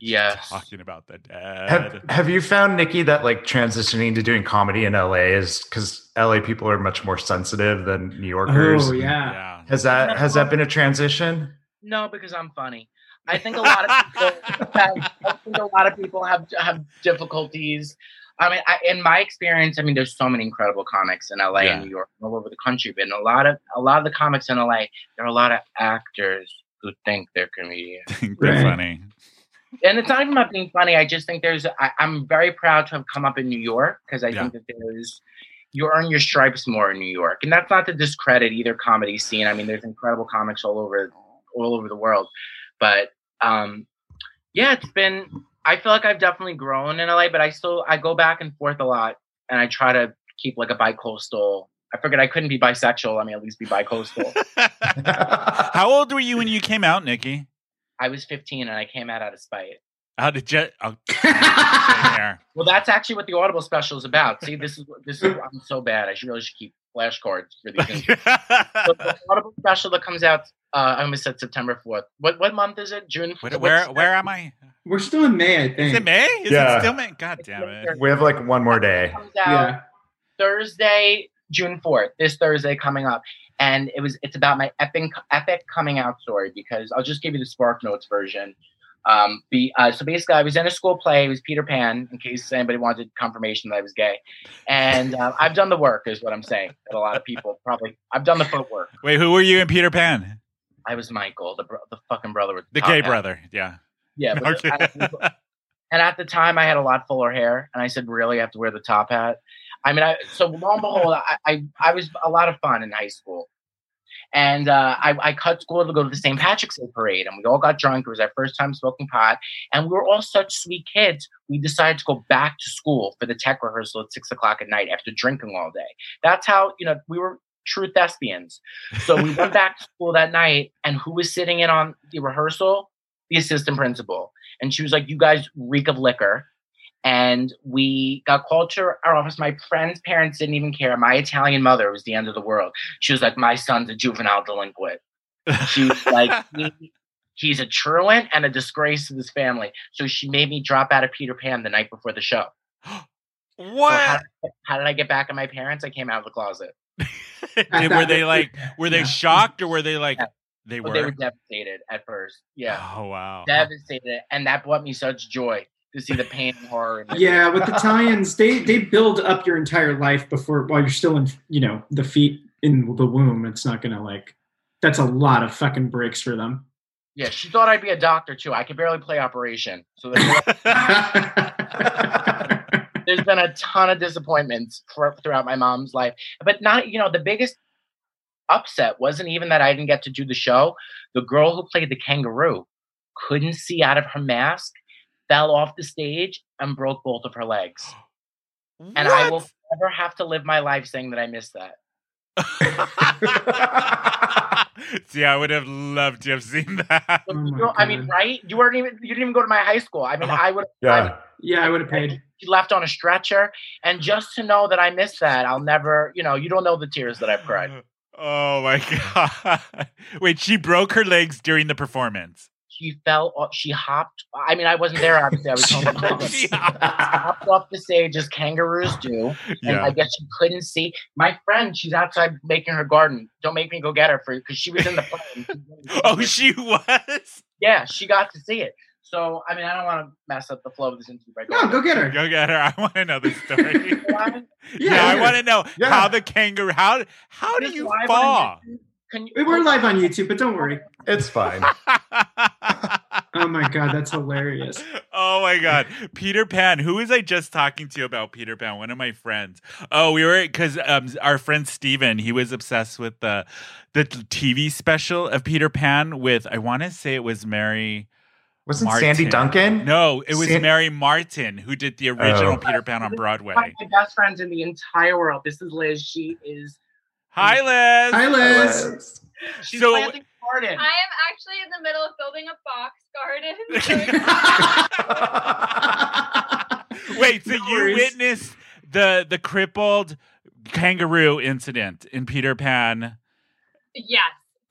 Yes. Talking about the dead. Have, have you found Nikki that like transitioning to doing comedy in LA is because LA people are much more sensitive than New Yorkers? Oh yeah. yeah. Has that has that been a transition? No, because I'm funny. I think a lot of people have, I think a lot of people have have difficulties. I mean, I, in my experience, I mean, there's so many incredible comics in LA Yeah. and New York, and all over the country. But in a lot of a lot of the comics in LA, there are a lot of actors who think they're comedians. think they're Right. funny. and it's not even about being funny. I just think there's. I, I'm very proud to have come up in New York because I Yeah. think that there's. You earn your stripes more in New York, and that's not to discredit either comedy scene. I mean, there's incredible comics all over, all over the world, but um, yeah, it's been. I feel like I've definitely grown in LA, but I still I go back and forth a lot, and I try to keep like a bi-coastal. I figured I couldn't be bisexual. I mean, at least be bi-coastal. How old were you when you came out, Nikki? I was 15 and I came out out of spite. How did you? Oh. Well, that's actually what the Audible special is about. See, this is this is I'm so bad. I should really should keep flashcards for these things. So the Audible special that comes out, uh, I almost said September 4th. What what month is it? June. Where, what's- where where am I? We're still in May, I think. Is it May? Is Yeah. it still May? God damn it! we have like one more day. comes out Yeah. Thursday, June 4th. This Thursday coming up, and it was it's about my epic epic coming out story because I'll just give you the Spark Notes version. Um, be, uh, so basically, I was in a school play. It was Peter Pan, in case anybody wanted confirmation that I was gay. And uh, I've done the work, is what I'm saying. That a lot of people probably I've done the footwork. Wait, who were you in Peter Pan? I was Michael, the bro- the fucking brother with The top gay hat. brother. Yeah. Yeah, Okay. I- and at the time I had a lot fuller hair, and I said, "Really, I have to wear the top hat?" I mean, I, so lo and behold, I, I I was a lot of fun in high school, and uh, I, I cut school to go to the St. Patrick's Day parade, and we all got drunk. It was our first time smoking pot, and we were all such sweet kids. We decided to go back to school for the tech rehearsal at six o'clock at night after drinking all day. That's how you know we were true thespians. So we went back to school that night, and who was sitting in on the rehearsal? The assistant principal. And she was like, You guys reek of liquor. And we got called to our office. My friend's parents didn't even care. My Italian mother was the end of the world. She was like, My son's a juvenile delinquent. She was like, he, He's a truant and a disgrace to this family. So she made me drop out of Peter Pan the night before the show. So how, what? how did I get back at my parents? I came out of the closet. Were they like? Were they Yeah. shocked or were they like? Yeah. They But were. they were devastated at first. Yeah. Oh wow. devastated, and that brought me such joy to see the pain and horror. In Yeah, with Italians, they they build up your entire life before while you're still in you know the feet in the womb. It's not gonna like that's a lot of fucking breaks for them. yeah. She thought I'd be a doctor too. I could barely play operation, so there's, there's been a ton of disappointments for, throughout my mom's life. But not, you know, the biggest upset wasn't even that I didn't get to do the show. The girl who played the kangaroo couldn't see out of her mask, fell off the stage, and broke both of her legs. And I will What? never have to live my life saying that I missed that. See, I would have loved to have seen that. But Oh you know, I mean, right? You weren't even you didn't even go to my high school. I mean, Uh-huh. I would yeah. Yeah, I would have paid. she left on a stretcher, and just to know that I missed that, I'll never, you know, you don't know the tears that I've cried. Oh my god! Wait, she broke her legs during the performance. She fell, off, uh, she hopped. I mean, I wasn't there. Obviously, I was home. She She hopped off the stage as kangaroos do, and I guess she couldn't see. My friend, she's outside making her garden. Don't make me go get her for you because she was in the plane. Oh, she was. yeah, she got to see it. So, I mean, I don't want to mess up the flow of this interview by No, going. go get her. Go get her. I want to know the story. Yeah, Yeah, I want to know Yeah. how the kangaroo. How how do you live fall? On YouTube. Can you? We're live on YouTube, but don't worry. It's fine. Oh my god, that's hilarious. oh my god, Peter Pan. Who was I just talking to about Peter Pan? One of my friends. Oh, we were because um, our friend Steven, he was obsessed with the the TV special of Peter Pan with I want to say it was Mary. Wasn't Sandy Duncan? No, it was San- Mary Martin who did the original Oh. Peter Pan on Broadway. One of my best friends in the entire world. This is Liz. She is. Hi, Liz. Hi, Liz. She's So- planting a garden. I am actually in the middle of building a box garden. Wait, so No you witnessed the the crippled kangaroo incident in Peter Pan? yes,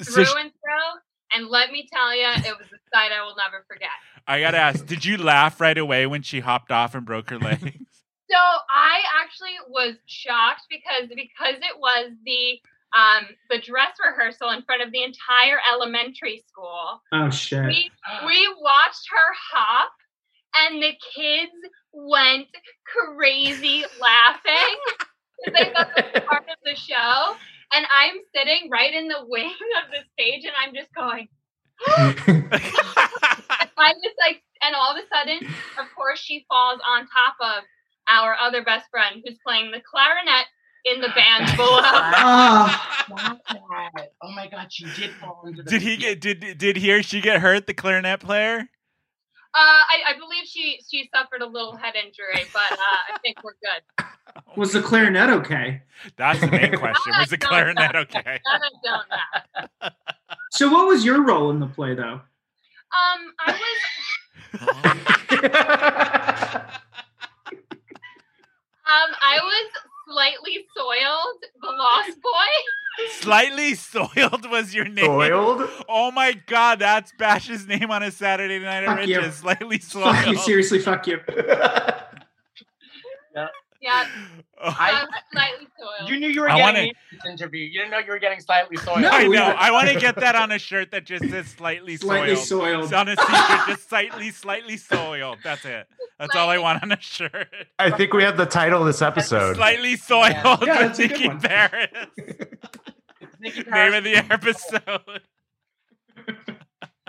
through sh- and through. And let me tell you, it was a sight I will never forget. I gotta ask, did you laugh right away when she hopped off and broke her legs? So I actually was shocked because because it was the um the dress rehearsal in front of the entire elementary school. Oh shit. We we watched her hop and the kids went crazy laughing because they thought that was part of the show. And I'm sitting right in the wing of the stage and I'm just going, I'm just like, and all of a sudden, of course, she falls on top of our other best friend who's playing the clarinet in the band below. Stop that. Oh my god, she did fall into the did he get did did he or she get hurt? The clarinet player? Uh, I, I believe she she suffered a little head injury, but uh, I think we're good. was the clarinet okay? That's the main question. Was the clarinet okay? That I don't know. So, what was your role in the play, though? Um, I was um I was slightly soiled, the lost boy. Slightly soiled was your name. Soiled? Oh my god, that's Bash's name on a Saturday night at Fuck you. Rich's. Slightly soiled. Fuck you, seriously, fuck you. Yeah, I I- was slightly soiled. You knew you were I getting wanna- this interview. You didn't know you were getting slightly soiled. No. I know. I want to get that on a shirt that just says slightly Slightly soiled. soiled. It's on a t-shirt, just slightly, slightly soiled. That's it. That's all I want on a shirt. I think we have the title of this episode. Slightly soiled Yeah, with that's a good Nikki one. Paris. Nikki Name of the Paris- episode.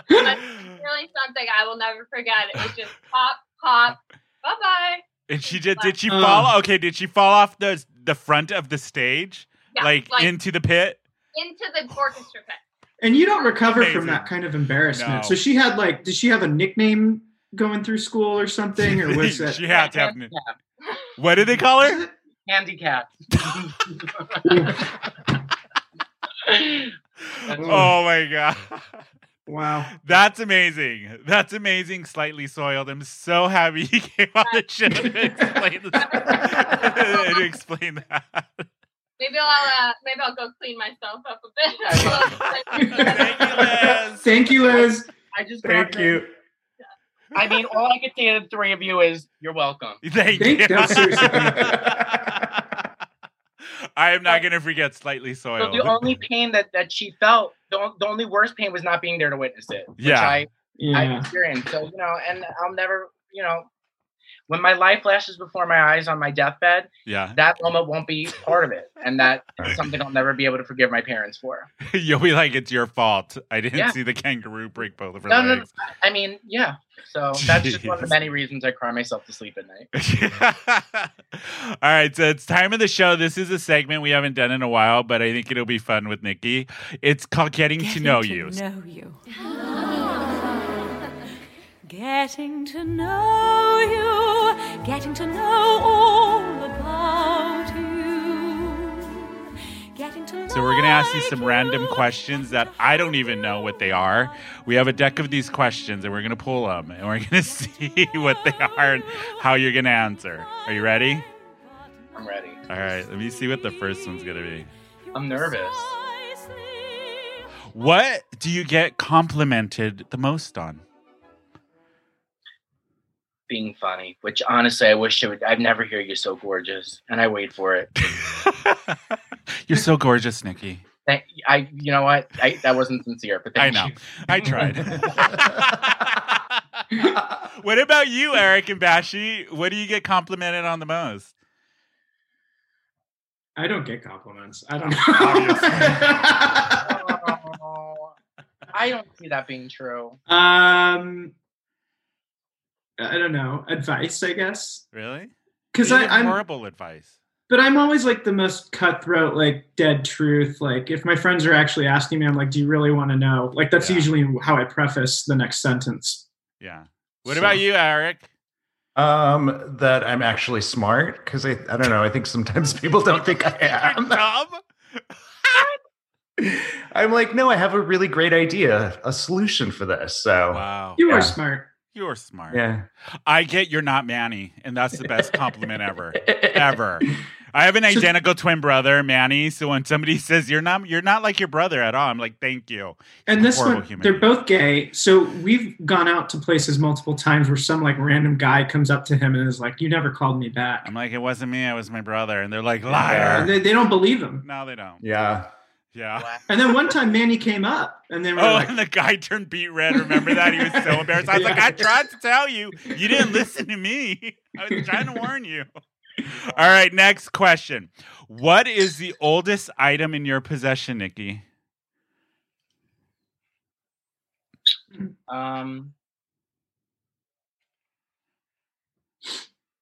really something I will never forget. It was just pop, pop, bye bye. And she did. Did she Uh. fall? Okay. Did she fall off the the front of the stage, Yeah, like, into the pit? into the orchestra pit. And you don't recover Amazing. from that kind of embarrassment. No. So she had like, did she have a nickname going through school or something, or was that? she had to have. Handicap. What did they call her? Handicap. Oh my god. Wow. That's amazing. That's amazing. Slightly soiled. I'm so happy you came on the show to explain, to explain that. Maybe I'll uh, maybe I'll go clean myself up a bit. Thank you, Liz. Thank you, Liz. I just Thank you. I mean, all I can say to the three of you is you're welcome. Thank Thank- you. no, seriously, I am not going to forget slightly So soiled. the only pain that, that she felt, the, o- the only worst pain was not being there to witness it. Which Yeah. I, I Yeah. experienced. So, you know, and I'll never, you know, when my life flashes before my eyes on my deathbed, yeah. that moment won't be part of it. And that's something I'll never be able to forgive my parents for. You'll be like, it's your fault. I didn't Yeah. see the kangaroo break both of her No, no, legs. I mean, yeah, So that's just one of the many reasons I cry myself to sleep at night. All right, so it's time of the show. This is a segment we haven't done in a while, but I think it'll be fun with Nikki. It's called Getting, to Know You. know you. Getting to know you, getting to know all about you. Getting to So we're going to ask you like some random questions that I don't even know what they are. We have a deck of these questions and we're going to pull them and we're going to see what they are and how you're going to answer. Are you ready? I'm ready. All right, let me see what the first one's going to be. I'm nervous. What do you get complimented the most on? Being funny, which honestly I wish it would. I'd never hear you so gorgeous, and I wait for it. You're so gorgeous, Nikki. Thank, I, you know what? I, that wasn't sincere, but I thank know. you. I tried. what about you, Eric and Bashi? What do you get complimented on the most? I don't get compliments. I don't Oh, I don't see that being true. um, I don't know. Advice, I guess. Really? Because I give I'm horrible advice. but I'm always like the most cutthroat, like dead truth. Like if my friends are actually asking me, I'm like, "Do you really want to know?" Like that's Yeah. usually how I preface the next sentence. Yeah. What So- about you, Eric? Um, that I'm actually smart because I, I don't know. I think sometimes people don't think I am. dumb. I'm like, no, I have a really great idea, a solution for this. So Wow. You Yeah. are smart. You're smart. yeah, I get you're not Manny, and that's the best compliment ever. Ever. I have an identical twin brother, Manny. So when somebody says you're not you're not like your brother at all, I'm like, thank you. And this horrible one, human they're being. both gay. So we've gone out to places multiple times where some like random guy comes up to him and is like, "You never called me back." I'm like, it wasn't me, it was my brother. And they're like, And liar. they, they don't believe him. No, they don't. yeah. Yeah. And then one time, Manny came up, and they were Oh, like, and the guy turned beat red. Remember that? He was so embarrassed. I was like, I tried to tell you. You didn't listen to me. I was trying to warn you. All right, next question. What is the oldest item in your possession, Nikki? Um,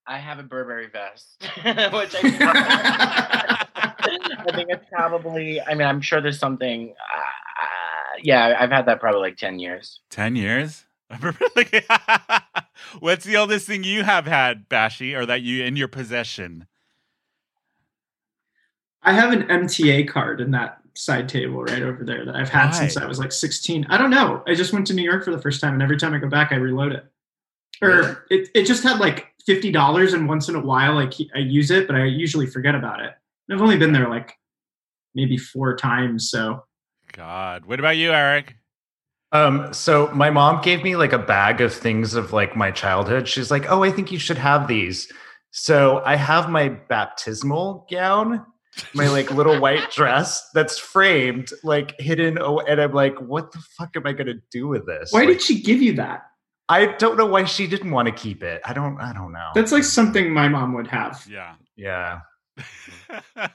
I have a Burberry vest, which I, I think it's probably. I mean, I'm sure there's something. Uh, yeah, I've had that probably like ten years. 10 years? What's the oldest thing you have had, Bashi, or that you in your possession? I have an MTA card in that side table right over there that I've had since I was like 16. I don't know. I just went to New York for the first time, and every time I go back, I reload it. Really? Or it, it just had like fifty dollars, and once in a while, like I use it, but I usually forget about it. And I've only been there like maybe four times, so God. What about you, Eric? Um, so my mom gave me like a bag of things of like my childhood. She's like, "Oh, I think you should have these." So I have my baptismal gown, my like little white dress that's framed, like hidden. Oh, and I'm like, "What the fuck am I gonna do with this?" why Like, did she give you that? I don't know why she didn't want to keep it. I don't. I don't know. That's like something my mom would have. Yeah. yeah.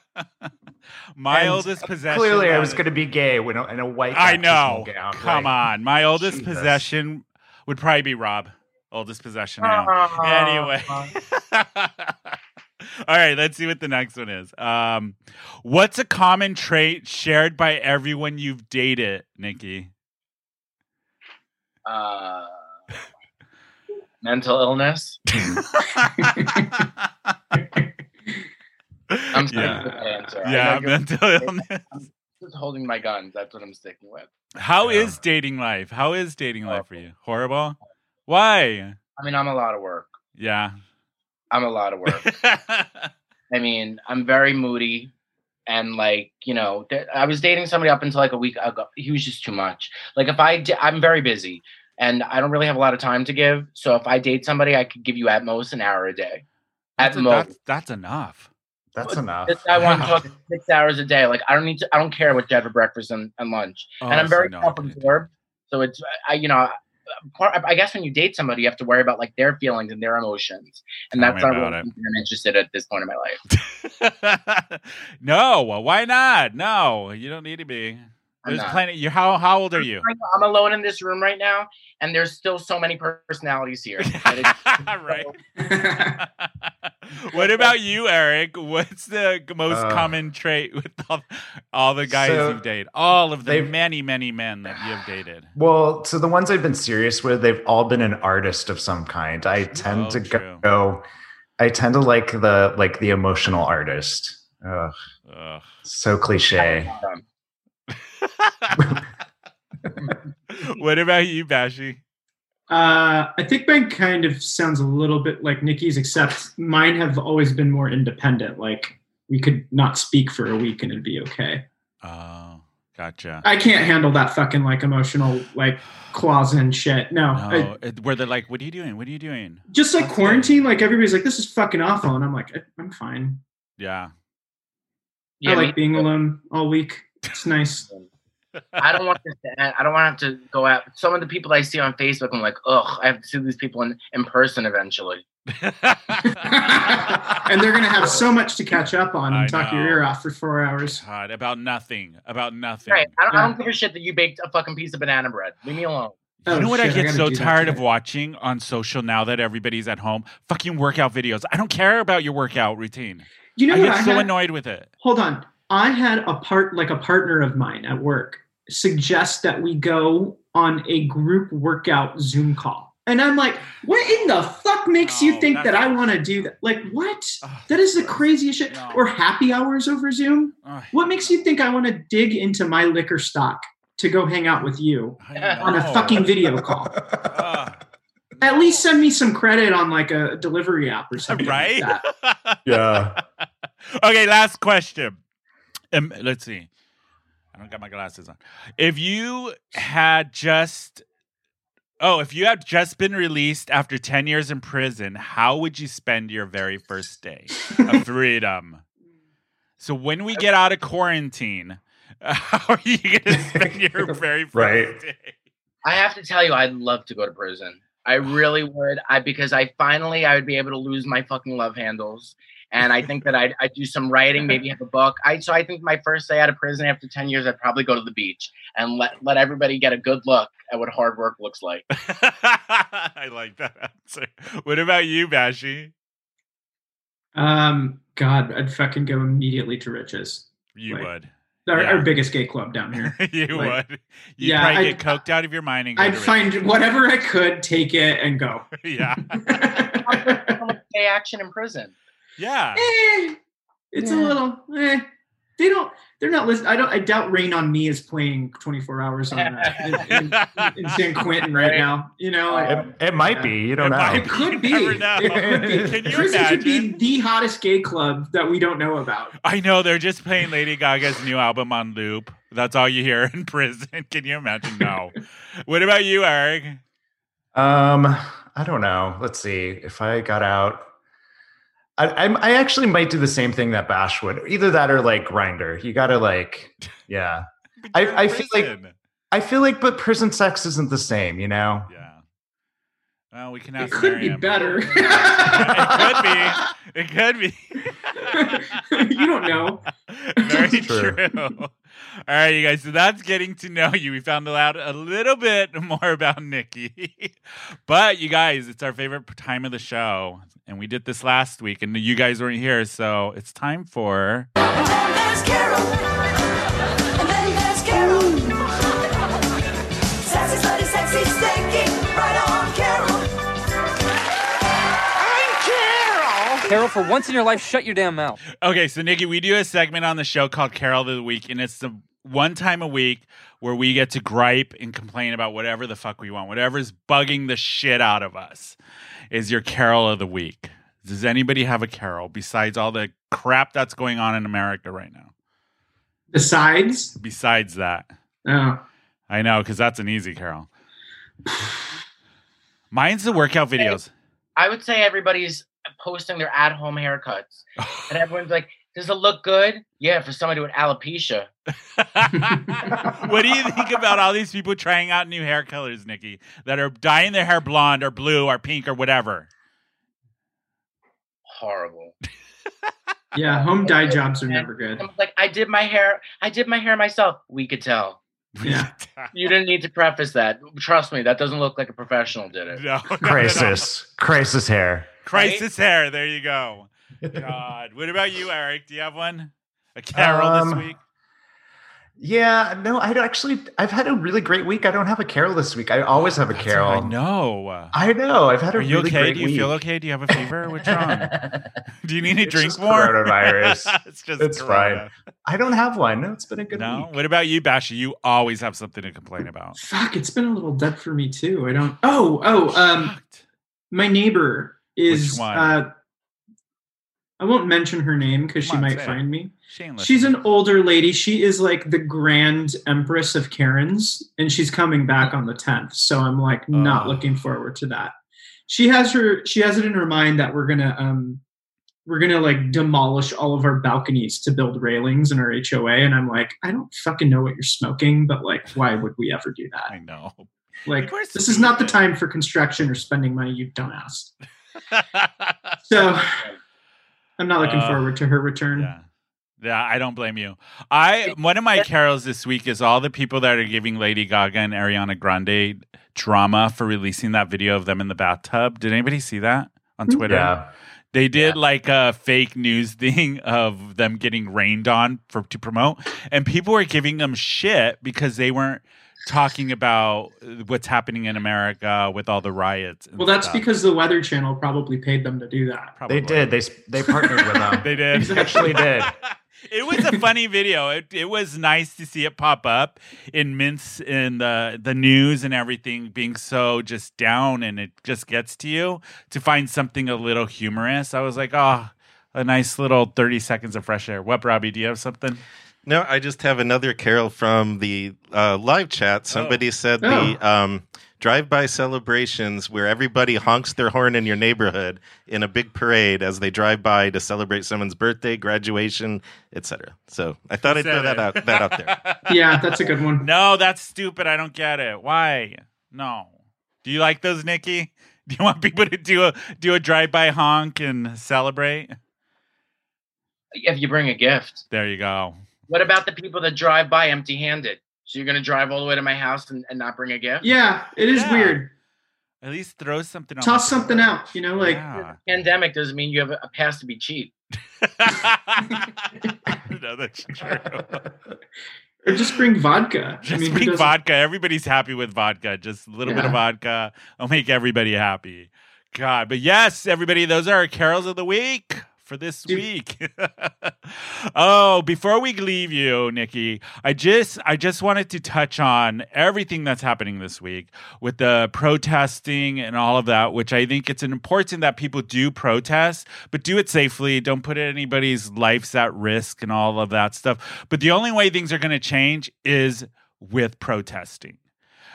My And oldest possession. Clearly, I was going to be gay when in a white. I know. Gown, Come right? on. My oldest Jesus. possession would probably be Rob. Oldest possession I own. Anyway. All right, let's see what the next one is. Um, what's a common trait shared by everyone you've dated, Nikki? Uh, mental illness. I'm yeah, answer. Yeah, mental illness. just holding my guns. That's what I'm sticking with. How Yeah. is dating life? How is dating life for you? Horrible. Why? I mean, I'm a lot of work. Yeah. I'm a lot of work. I mean, I'm very moody. And like, you know, I was dating somebody up until like a week ago. He was just too much. Like if I, I'm very busy and I don't really have a lot of time to give. So if I date somebody, I could give you at most an hour a day. At that's, a- most. that's, that's enough. That's enough. I want to talk six hours a day. Like I don't need to. I don't care what you have for breakfast and, and lunch. Oh, and I'm so very no, self-absorbed, So it's I you know. Part, I guess when you date somebody, you have to worry about like their feelings and their emotions, and Tell that's not what it. I'm interested at this point in my life. no, why not? No, you don't need to be. I'm There's not. plenty. You how how old are you? I'm alone in this room right now, and there's still so many personalities here. right. what about you, Eric? What's the most Uh, common trait with all, all the guys so you've dated? All of the many, many men that you have dated. Well, so the ones I've been serious with, they've all been an artist of some kind. I tend Oh, to true. go. I tend to like the like the emotional artist. Ugh, Ugh. so cliche. what about you, Bashi? Uh, I think mine kind of sounds a little bit like Nikki's, except mine have always been more independent. Like we could not speak for a week and it'd be okay. Oh, gotcha. I can't handle that fucking like emotional like claws and shit. No, I- No, it- where they're like, "What are you doing? What are you doing?" just like That's quarantine. Like everybody's like, this is fucking awful, and I'm like, I- I'm fine. Yeah. yeah, I me like being alone all week. It's nice. I don't want this to end. I don't want to have to go out. Some of the people I see on Facebook, I'm like, ugh, I have to see these people in, in person eventually. and they're gonna have so much to catch up on I and talk your ear off for four hours. God, about nothing. About nothing. Right. I don't, I don't give a shit that you baked a fucking piece of banana bread. Leave me alone. Oh, you Oh, know what I get gotta so tired of watching on social now that everybody's at home? Fucking workout videos. I don't care about your workout routine. You know I what? get I so had? annoyed with it. Hold on. I had a part like a partner of mine at work suggest that we go on a group workout Zoom call. And I'm like, what in the fuck makes you think that I want to do that? Like, what? Ugh, That is the craziest shit. No. Or happy hours over Zoom. ugh, What makes you think I want to dig into my liquor stock to go hang out with you on a fucking video call? Ugh, At least send me some credit on like a delivery app or something. right? Like that. yeah. okay, last question. Um, let's see. I don't got my glasses on. If you had just Oh, if you had just been released after 10 years in prison, how would you spend your very first day of freedom? So when we get out of quarantine, how are you going to spend your very first Right. day? I have to tell you, I'd love to go to prison. I really would. I because I finally I would be able to lose my fucking love handles, and I think that I'd, I'd do some writing, maybe have a book. I so I think my first day out of prison after ten years, I'd probably go to the beach and let let everybody get a good look at what hard work looks like. I like that answer. What about you, Bashi? Um, God, I'd fucking go immediately to Rich's. You Like, would. Our, Yeah. our biggest gay club down here. you Like, would. You'd yeah, probably I'd- get coked out of your mind and go I'd to find whatever I could, take it, and go. yeah. How Gay action in prison. Yeah. Eh, it's a little. Eh. They don't. They're not listening. I don't. I doubt Rain on Me is playing 24 hours on uh, in, in, in San Quentin right Right. now. You know, Uh, It, it might be. You don't It know. it could be. never know. It could be. Can you Prison could be the hottest gay club that we don't know about. I know they're just playing Lady Gaga's new album on loop. That's all you hear in prison. Can you imagine? No. what about you, Eric? Um, I don't know. Let's see. If I got out, I, I I actually might do the same thing that Bash would. Either that or like Grindr. You got to like, yeah. I- I feel like- I feel like, but prison sex isn't the same. You know. Yeah. Well, we can It ask could be Miriam. better. It could be. It could be. You don't know. Very True. true. All right, you guys. So that's getting to know you. We found out a little bit more about Nikki. but you guys, it's our favorite time of the show. And we did this last week, and you guys weren't here. So it's time for. And then there's Carol. And then there's Carol. Sassy, slutty, sexy, stinky. Right on, Carol. Carol, for once in your life, shut your damn mouth. Okay, so Nikki, we do a segment on the show called Carol of the Week, and it's the one time a week where we get to gripe and complain about whatever the fuck we want, whatever's bugging the shit out of us. Is your Carol of the Week? Does anybody have a Carol besides all the crap that's going on in America right now? Besides, Besides that, oh, I know because that's an easy Carol. Mine's the workout videos. I would say everybody's posting their at-home haircuts, and everyone's like, "Does it look good?" Yeah, for somebody with alopecia. what do you think about all these people trying out new hair colors, Nikki, that are dyeing their hair blonde or blue or pink or whatever? Horrible. yeah, home dye jobs are never good. Someone's like, "I did my hair. I did my hair myself." We could tell. Yeah. You didn't need to preface that. Trust me, that doesn't look like a professional did it. No. Crisis. Crisis hair. Crisis hair. There you go. God. What about you, Eric? Do you have one? A carol this Um, week? Yeah, no, I actually I've had a really great week. I don't have a carol this week. I always have a That's carol. I know. I know. I've had a Are you really okay? great Do you week. feel okay? Do you have a fever? What's wrong? Do you need to It's drink just more? coronavirus. it's just It's corona. I don't have one. No, it's been a good No. week. What about you, Basha? You always have something to complain about. Fuck, it's been a little dead for me too. I don't. Oh, oh, um, Fucked. my neighbor is. Which one? Uh, I won't mention her name because she on, might say it. find me. Shameless. She's an older lady. She is like the grand empress of Karens, and she's coming back on the 10th. So I'm like not Oh. looking forward to that. She has her she has it in her mind that we're gonna um we're gonna like demolish all of our balconies to build railings in our HOA. And I'm like, I don't fucking know what you're smoking, but like, why would we ever do that? I know. Like, this is not the time for construction or spending money, you dumbass. So I'm not looking Uh, forward to her return. Yeah. Yeah, I don't blame you. I one of my carols this week is all the people that are giving Lady Gaga and Ariana Grande drama for releasing that video of them in the bathtub. Did anybody see that on Twitter? Yeah. They did like a fake news thing of them getting rained on for to promote, and people were giving them shit because they weren't talking about what's happening in America with all the riots. Well, that's stuff. because the Weather Channel probably paid them to do that. Probably. They did. They they partnered with them. They did. Exactly. Actually did. it was a funny video. It, it was nice to see it pop up in mints in the the news and everything being so just down and it just gets to you to find something a little humorous. I was like, oh, a nice little 30 seconds of fresh air. What, Robbie? Do you have something? No, I just have another carol from the uh, live chat. Somebody said the um, drive-by celebrations where everybody honks their horn in your neighborhood in a big parade as they drive by to celebrate someone's birthday, graduation, etc. So I thought I'd throw Said that out that out there. Yeah, that's a good one. No, that's stupid. I don't get it. Why? No. Do you like those, Nikki? Do you want people to do a do a drive by honk and celebrate? If you bring a gift. There you go. What about the people that drive by empty handed? So you're gonna drive all the way to my house and, and not bring a gift? Yeah, it is Yeah. weird. At least throw something. on Toss something door. out, you know, like Yeah. Pandemic doesn't mean you have a, a pass to be cheap. no, that's true. or just bring vodka. Just I mean, bring vodka. Everybody's happy with vodka. Just a little bit of vodka. I'll make everybody happy. God, but yes, everybody, those are our carols of the week for this Dude. week. oh, before we leave you, Nikki, I just I just wanted to touch on everything that's happening this week with the protesting and all of that, which I think it's important that people do protest, but do it safely. Don't put anybody's lives at risk and all of that stuff. But the only way things are going to change is with protesting.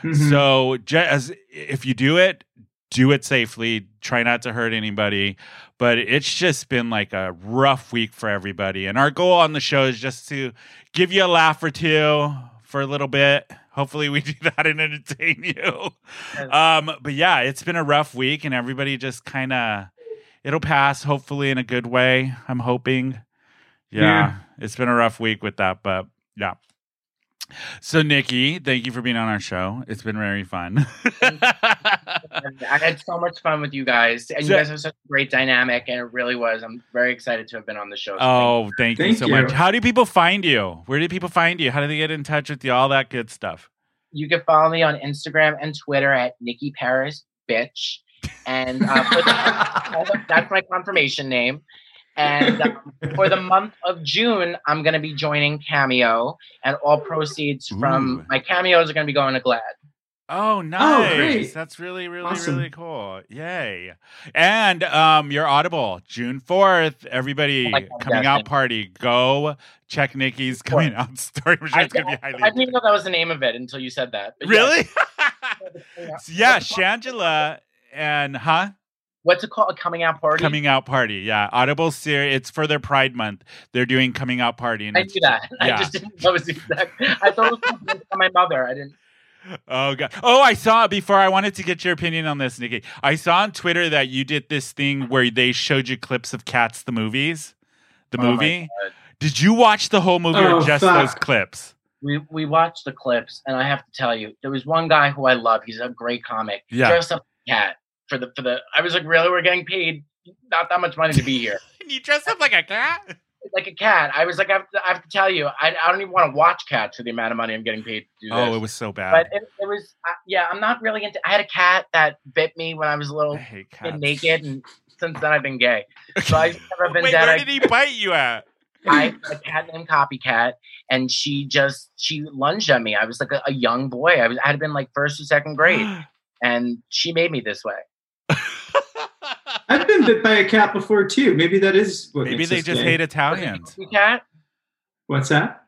Mhm. So, ju- as if you do it, do it safely. Try not to hurt anybody. But it's just been like a rough week for everybody. And our goal on the show is just to give you a laugh or two for a little bit. Hopefully, we do that and entertain you. Um, but yeah, it's been a rough week, and everybody just kind of it'll pass. Hopefully, in a good way. I'm hoping. Yeah, Yeah. it's been a rough week with that, but yeah. So, Nikki, thank you for being on our show. It's been very fun. I had so much fun with you guys, and you guys have such a great dynamic, and it really was. I'm very excited to have been on the show. so oh, thank, you so you. much. How do people find you? Where do people find you? How do they get in touch with you? All that good stuff. you can follow me on Instagram and Twitter at Nikki Paris Bitch, and uh, that's my confirmation name. And um, for the month of June, I'm going to be joining Cameo, and all proceeds from Ooh. my cameos are going to be going to GLAAD. Oh, nice. great. That's really, really, Awesome. really cool. Yay. And um, your Audible, June 4th, everybody Oh God, coming out thank party. Go check Nikki's coming out story. I'm I, it's going to be highly. I didn't even know that was the name of it until you said that. Really? yes. yeah, What's? Shangela and, huh? What's it called? A coming out party? Coming out party. Yeah. Audible series. It's for their Pride Month. They're doing coming out party. And I it's- knew that. Yeah. I just didn't know it was the exact. I thought it was from my mother. I didn't. Oh god! Oh, I saw it before. I wanted to get your opinion on this, Nikki. I saw on Twitter that you did this thing where they showed you clips of Cats the movies, the Oh movie. Did you watch the whole movie or Oh, just fuck. those clips? we we watched the clips, and I have to tell you, there was one guy who I love. He's a great comic. Yeah. Dressed up cat for the for the. I was like, really? We're getting paid not that much money to be here. Can you dress up like a cat? like a cat. I was like, I have to, I have to tell you, I, I don't even want to watch cats for the amount of money I'm getting paid to do this. Oh, it was so bad. But it, it was, uh, yeah, I'm not really into. I had a cat that bit me when I was a little hate kid cats. naked, and since then I've been gay. So I've never been Wait, dead. where I- did he bite you at? I had a cat named Copycat, and she just she lunged at me. I was like a, a young boy. I was I had been like first or second grade, and she made me this way. I've been bit by a cat before too. Maybe that is what Maybe makes they just gay. hate Italians. Copycat. What's that?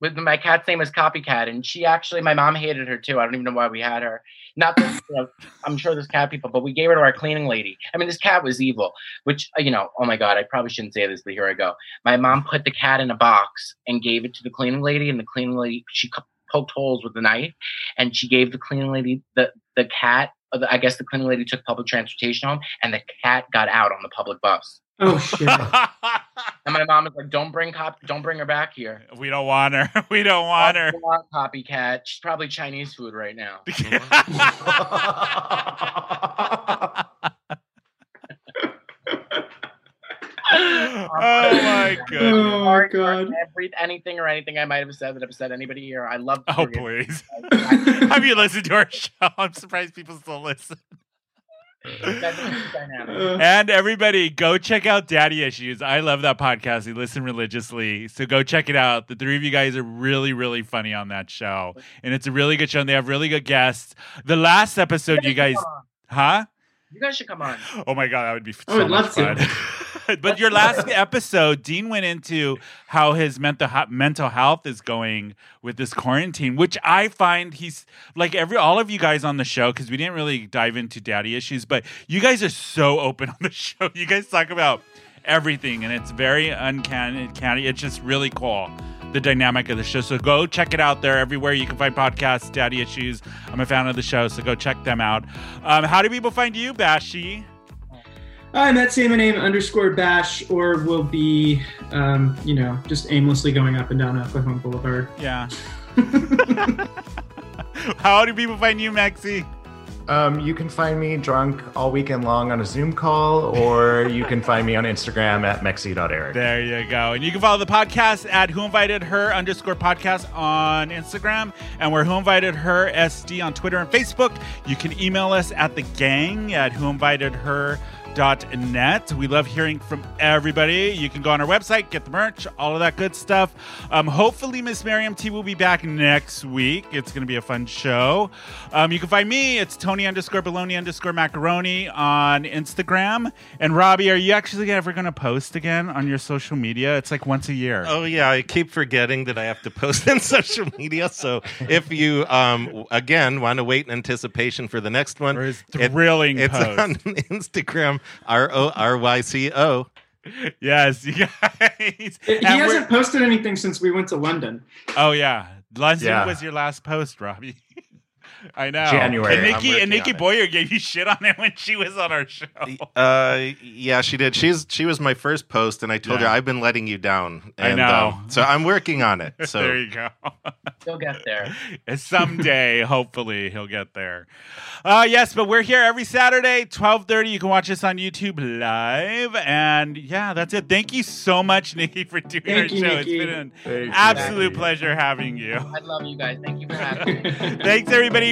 With my cat's name is Copycat, and she actually my mom hated her too. I don't even know why we had her. Not that you know, I'm sure there's cat people, but we gave her to our cleaning lady. I mean, this cat was evil. Which uh, you know, oh my god, I probably shouldn't say this, but here I go. My mom put the cat in a box and gave it to the cleaning lady, and the cleaning lady she poked holes with the knife, and she gave the cleaning lady the the cat. The- I guess the cleaning lady took public transportation home, and the cat got out on the public bus. Oh shit! And my mom was like, "Don't bring cop, don't bring her back here." we don't want her. We don't want her. I want copycat. She's probably Chinese food right now. oh my god. oh Sorry for god! Every, anything or anything I might have said that upset anybody here. I love. Oh forgive- please. I- Have you listened to our show? I'm surprised people still listen. That's a dynamic. Uh, And everybody, go check out Daddy Issues. I love that podcast. We listen religiously. So go check it out. The three of you guys are really, really funny on that show. And it's a really good show. And they have really good guests. The last episode, you guys, Come on. huh? You guys should come on. Oh my God, that would be I so would much love to. but your last episode, Dean went into how his mental mental health is going with this quarantine, which I find he's like every all of you guys on the show because we didn't really dive into daddy issues, but you guys are so open on the show. You guys talk about everything, and it's very uncanny. uncanny. It's just really cool. The dynamic of the show. So go check it out there everywhere you can find podcasts, Daddy Issues. I'm a fan of the show, so go check them out. Um, how do people find you, Bashi? I'm at same name underscore bash, or will be, um, you know, just aimlessly going up and down Oklahoma Boulevard. Yeah. How do people find you, Maxie? Um, you can find me drunk all weekend long on a Zoom call, or you can find me on Instagram at mexi.eric. There you go. And you can follow the podcast at Who Invited Her underscore podcast on Instagram. And we're Who Invited Her SD on Twitter and Facebook. You can email us at the gang at Who Invited Her. Net. We love hearing from everybody. You can go on our website, get the merch, all of that good stuff. Um, hopefully, Miss Miriam T will be back next week. It's going to be a fun show. Um, you can find me. It's Tony underscore baloney underscore macaroni on Instagram. And Robbie, are you actually ever going to post again on your social media? It's like once a year. Oh yeah, I keep forgetting that I have to post on social media. So if you um again want to wait in anticipation for the next one, Or his it- thrilling it's post. on Instagram R O R Y C O. yes, you guys. He And hasn't posted anything since we went to London. Oh yeah, London Yeah. was your last post, Robbie. I know. January. And Nikki and Nikki. Boyer gave you shit on it when she was on our show. Uh, yeah, she did. She's she was my first post, and I told Yeah. her I've been letting you down. I know. um, so I'm working on it. So there you go. he'll get there. Someday, hopefully, he'll get there. Uh, yes, but we're here every Saturday, twelve thirty. You can watch us on YouTube live, and yeah, that's it. Thank you so much, Nikki, for doing Thank our you, show. Nikki. It's been an Thank you. absolute pleasure having you. I love you guys. Thank you for having me. Thanks, everybody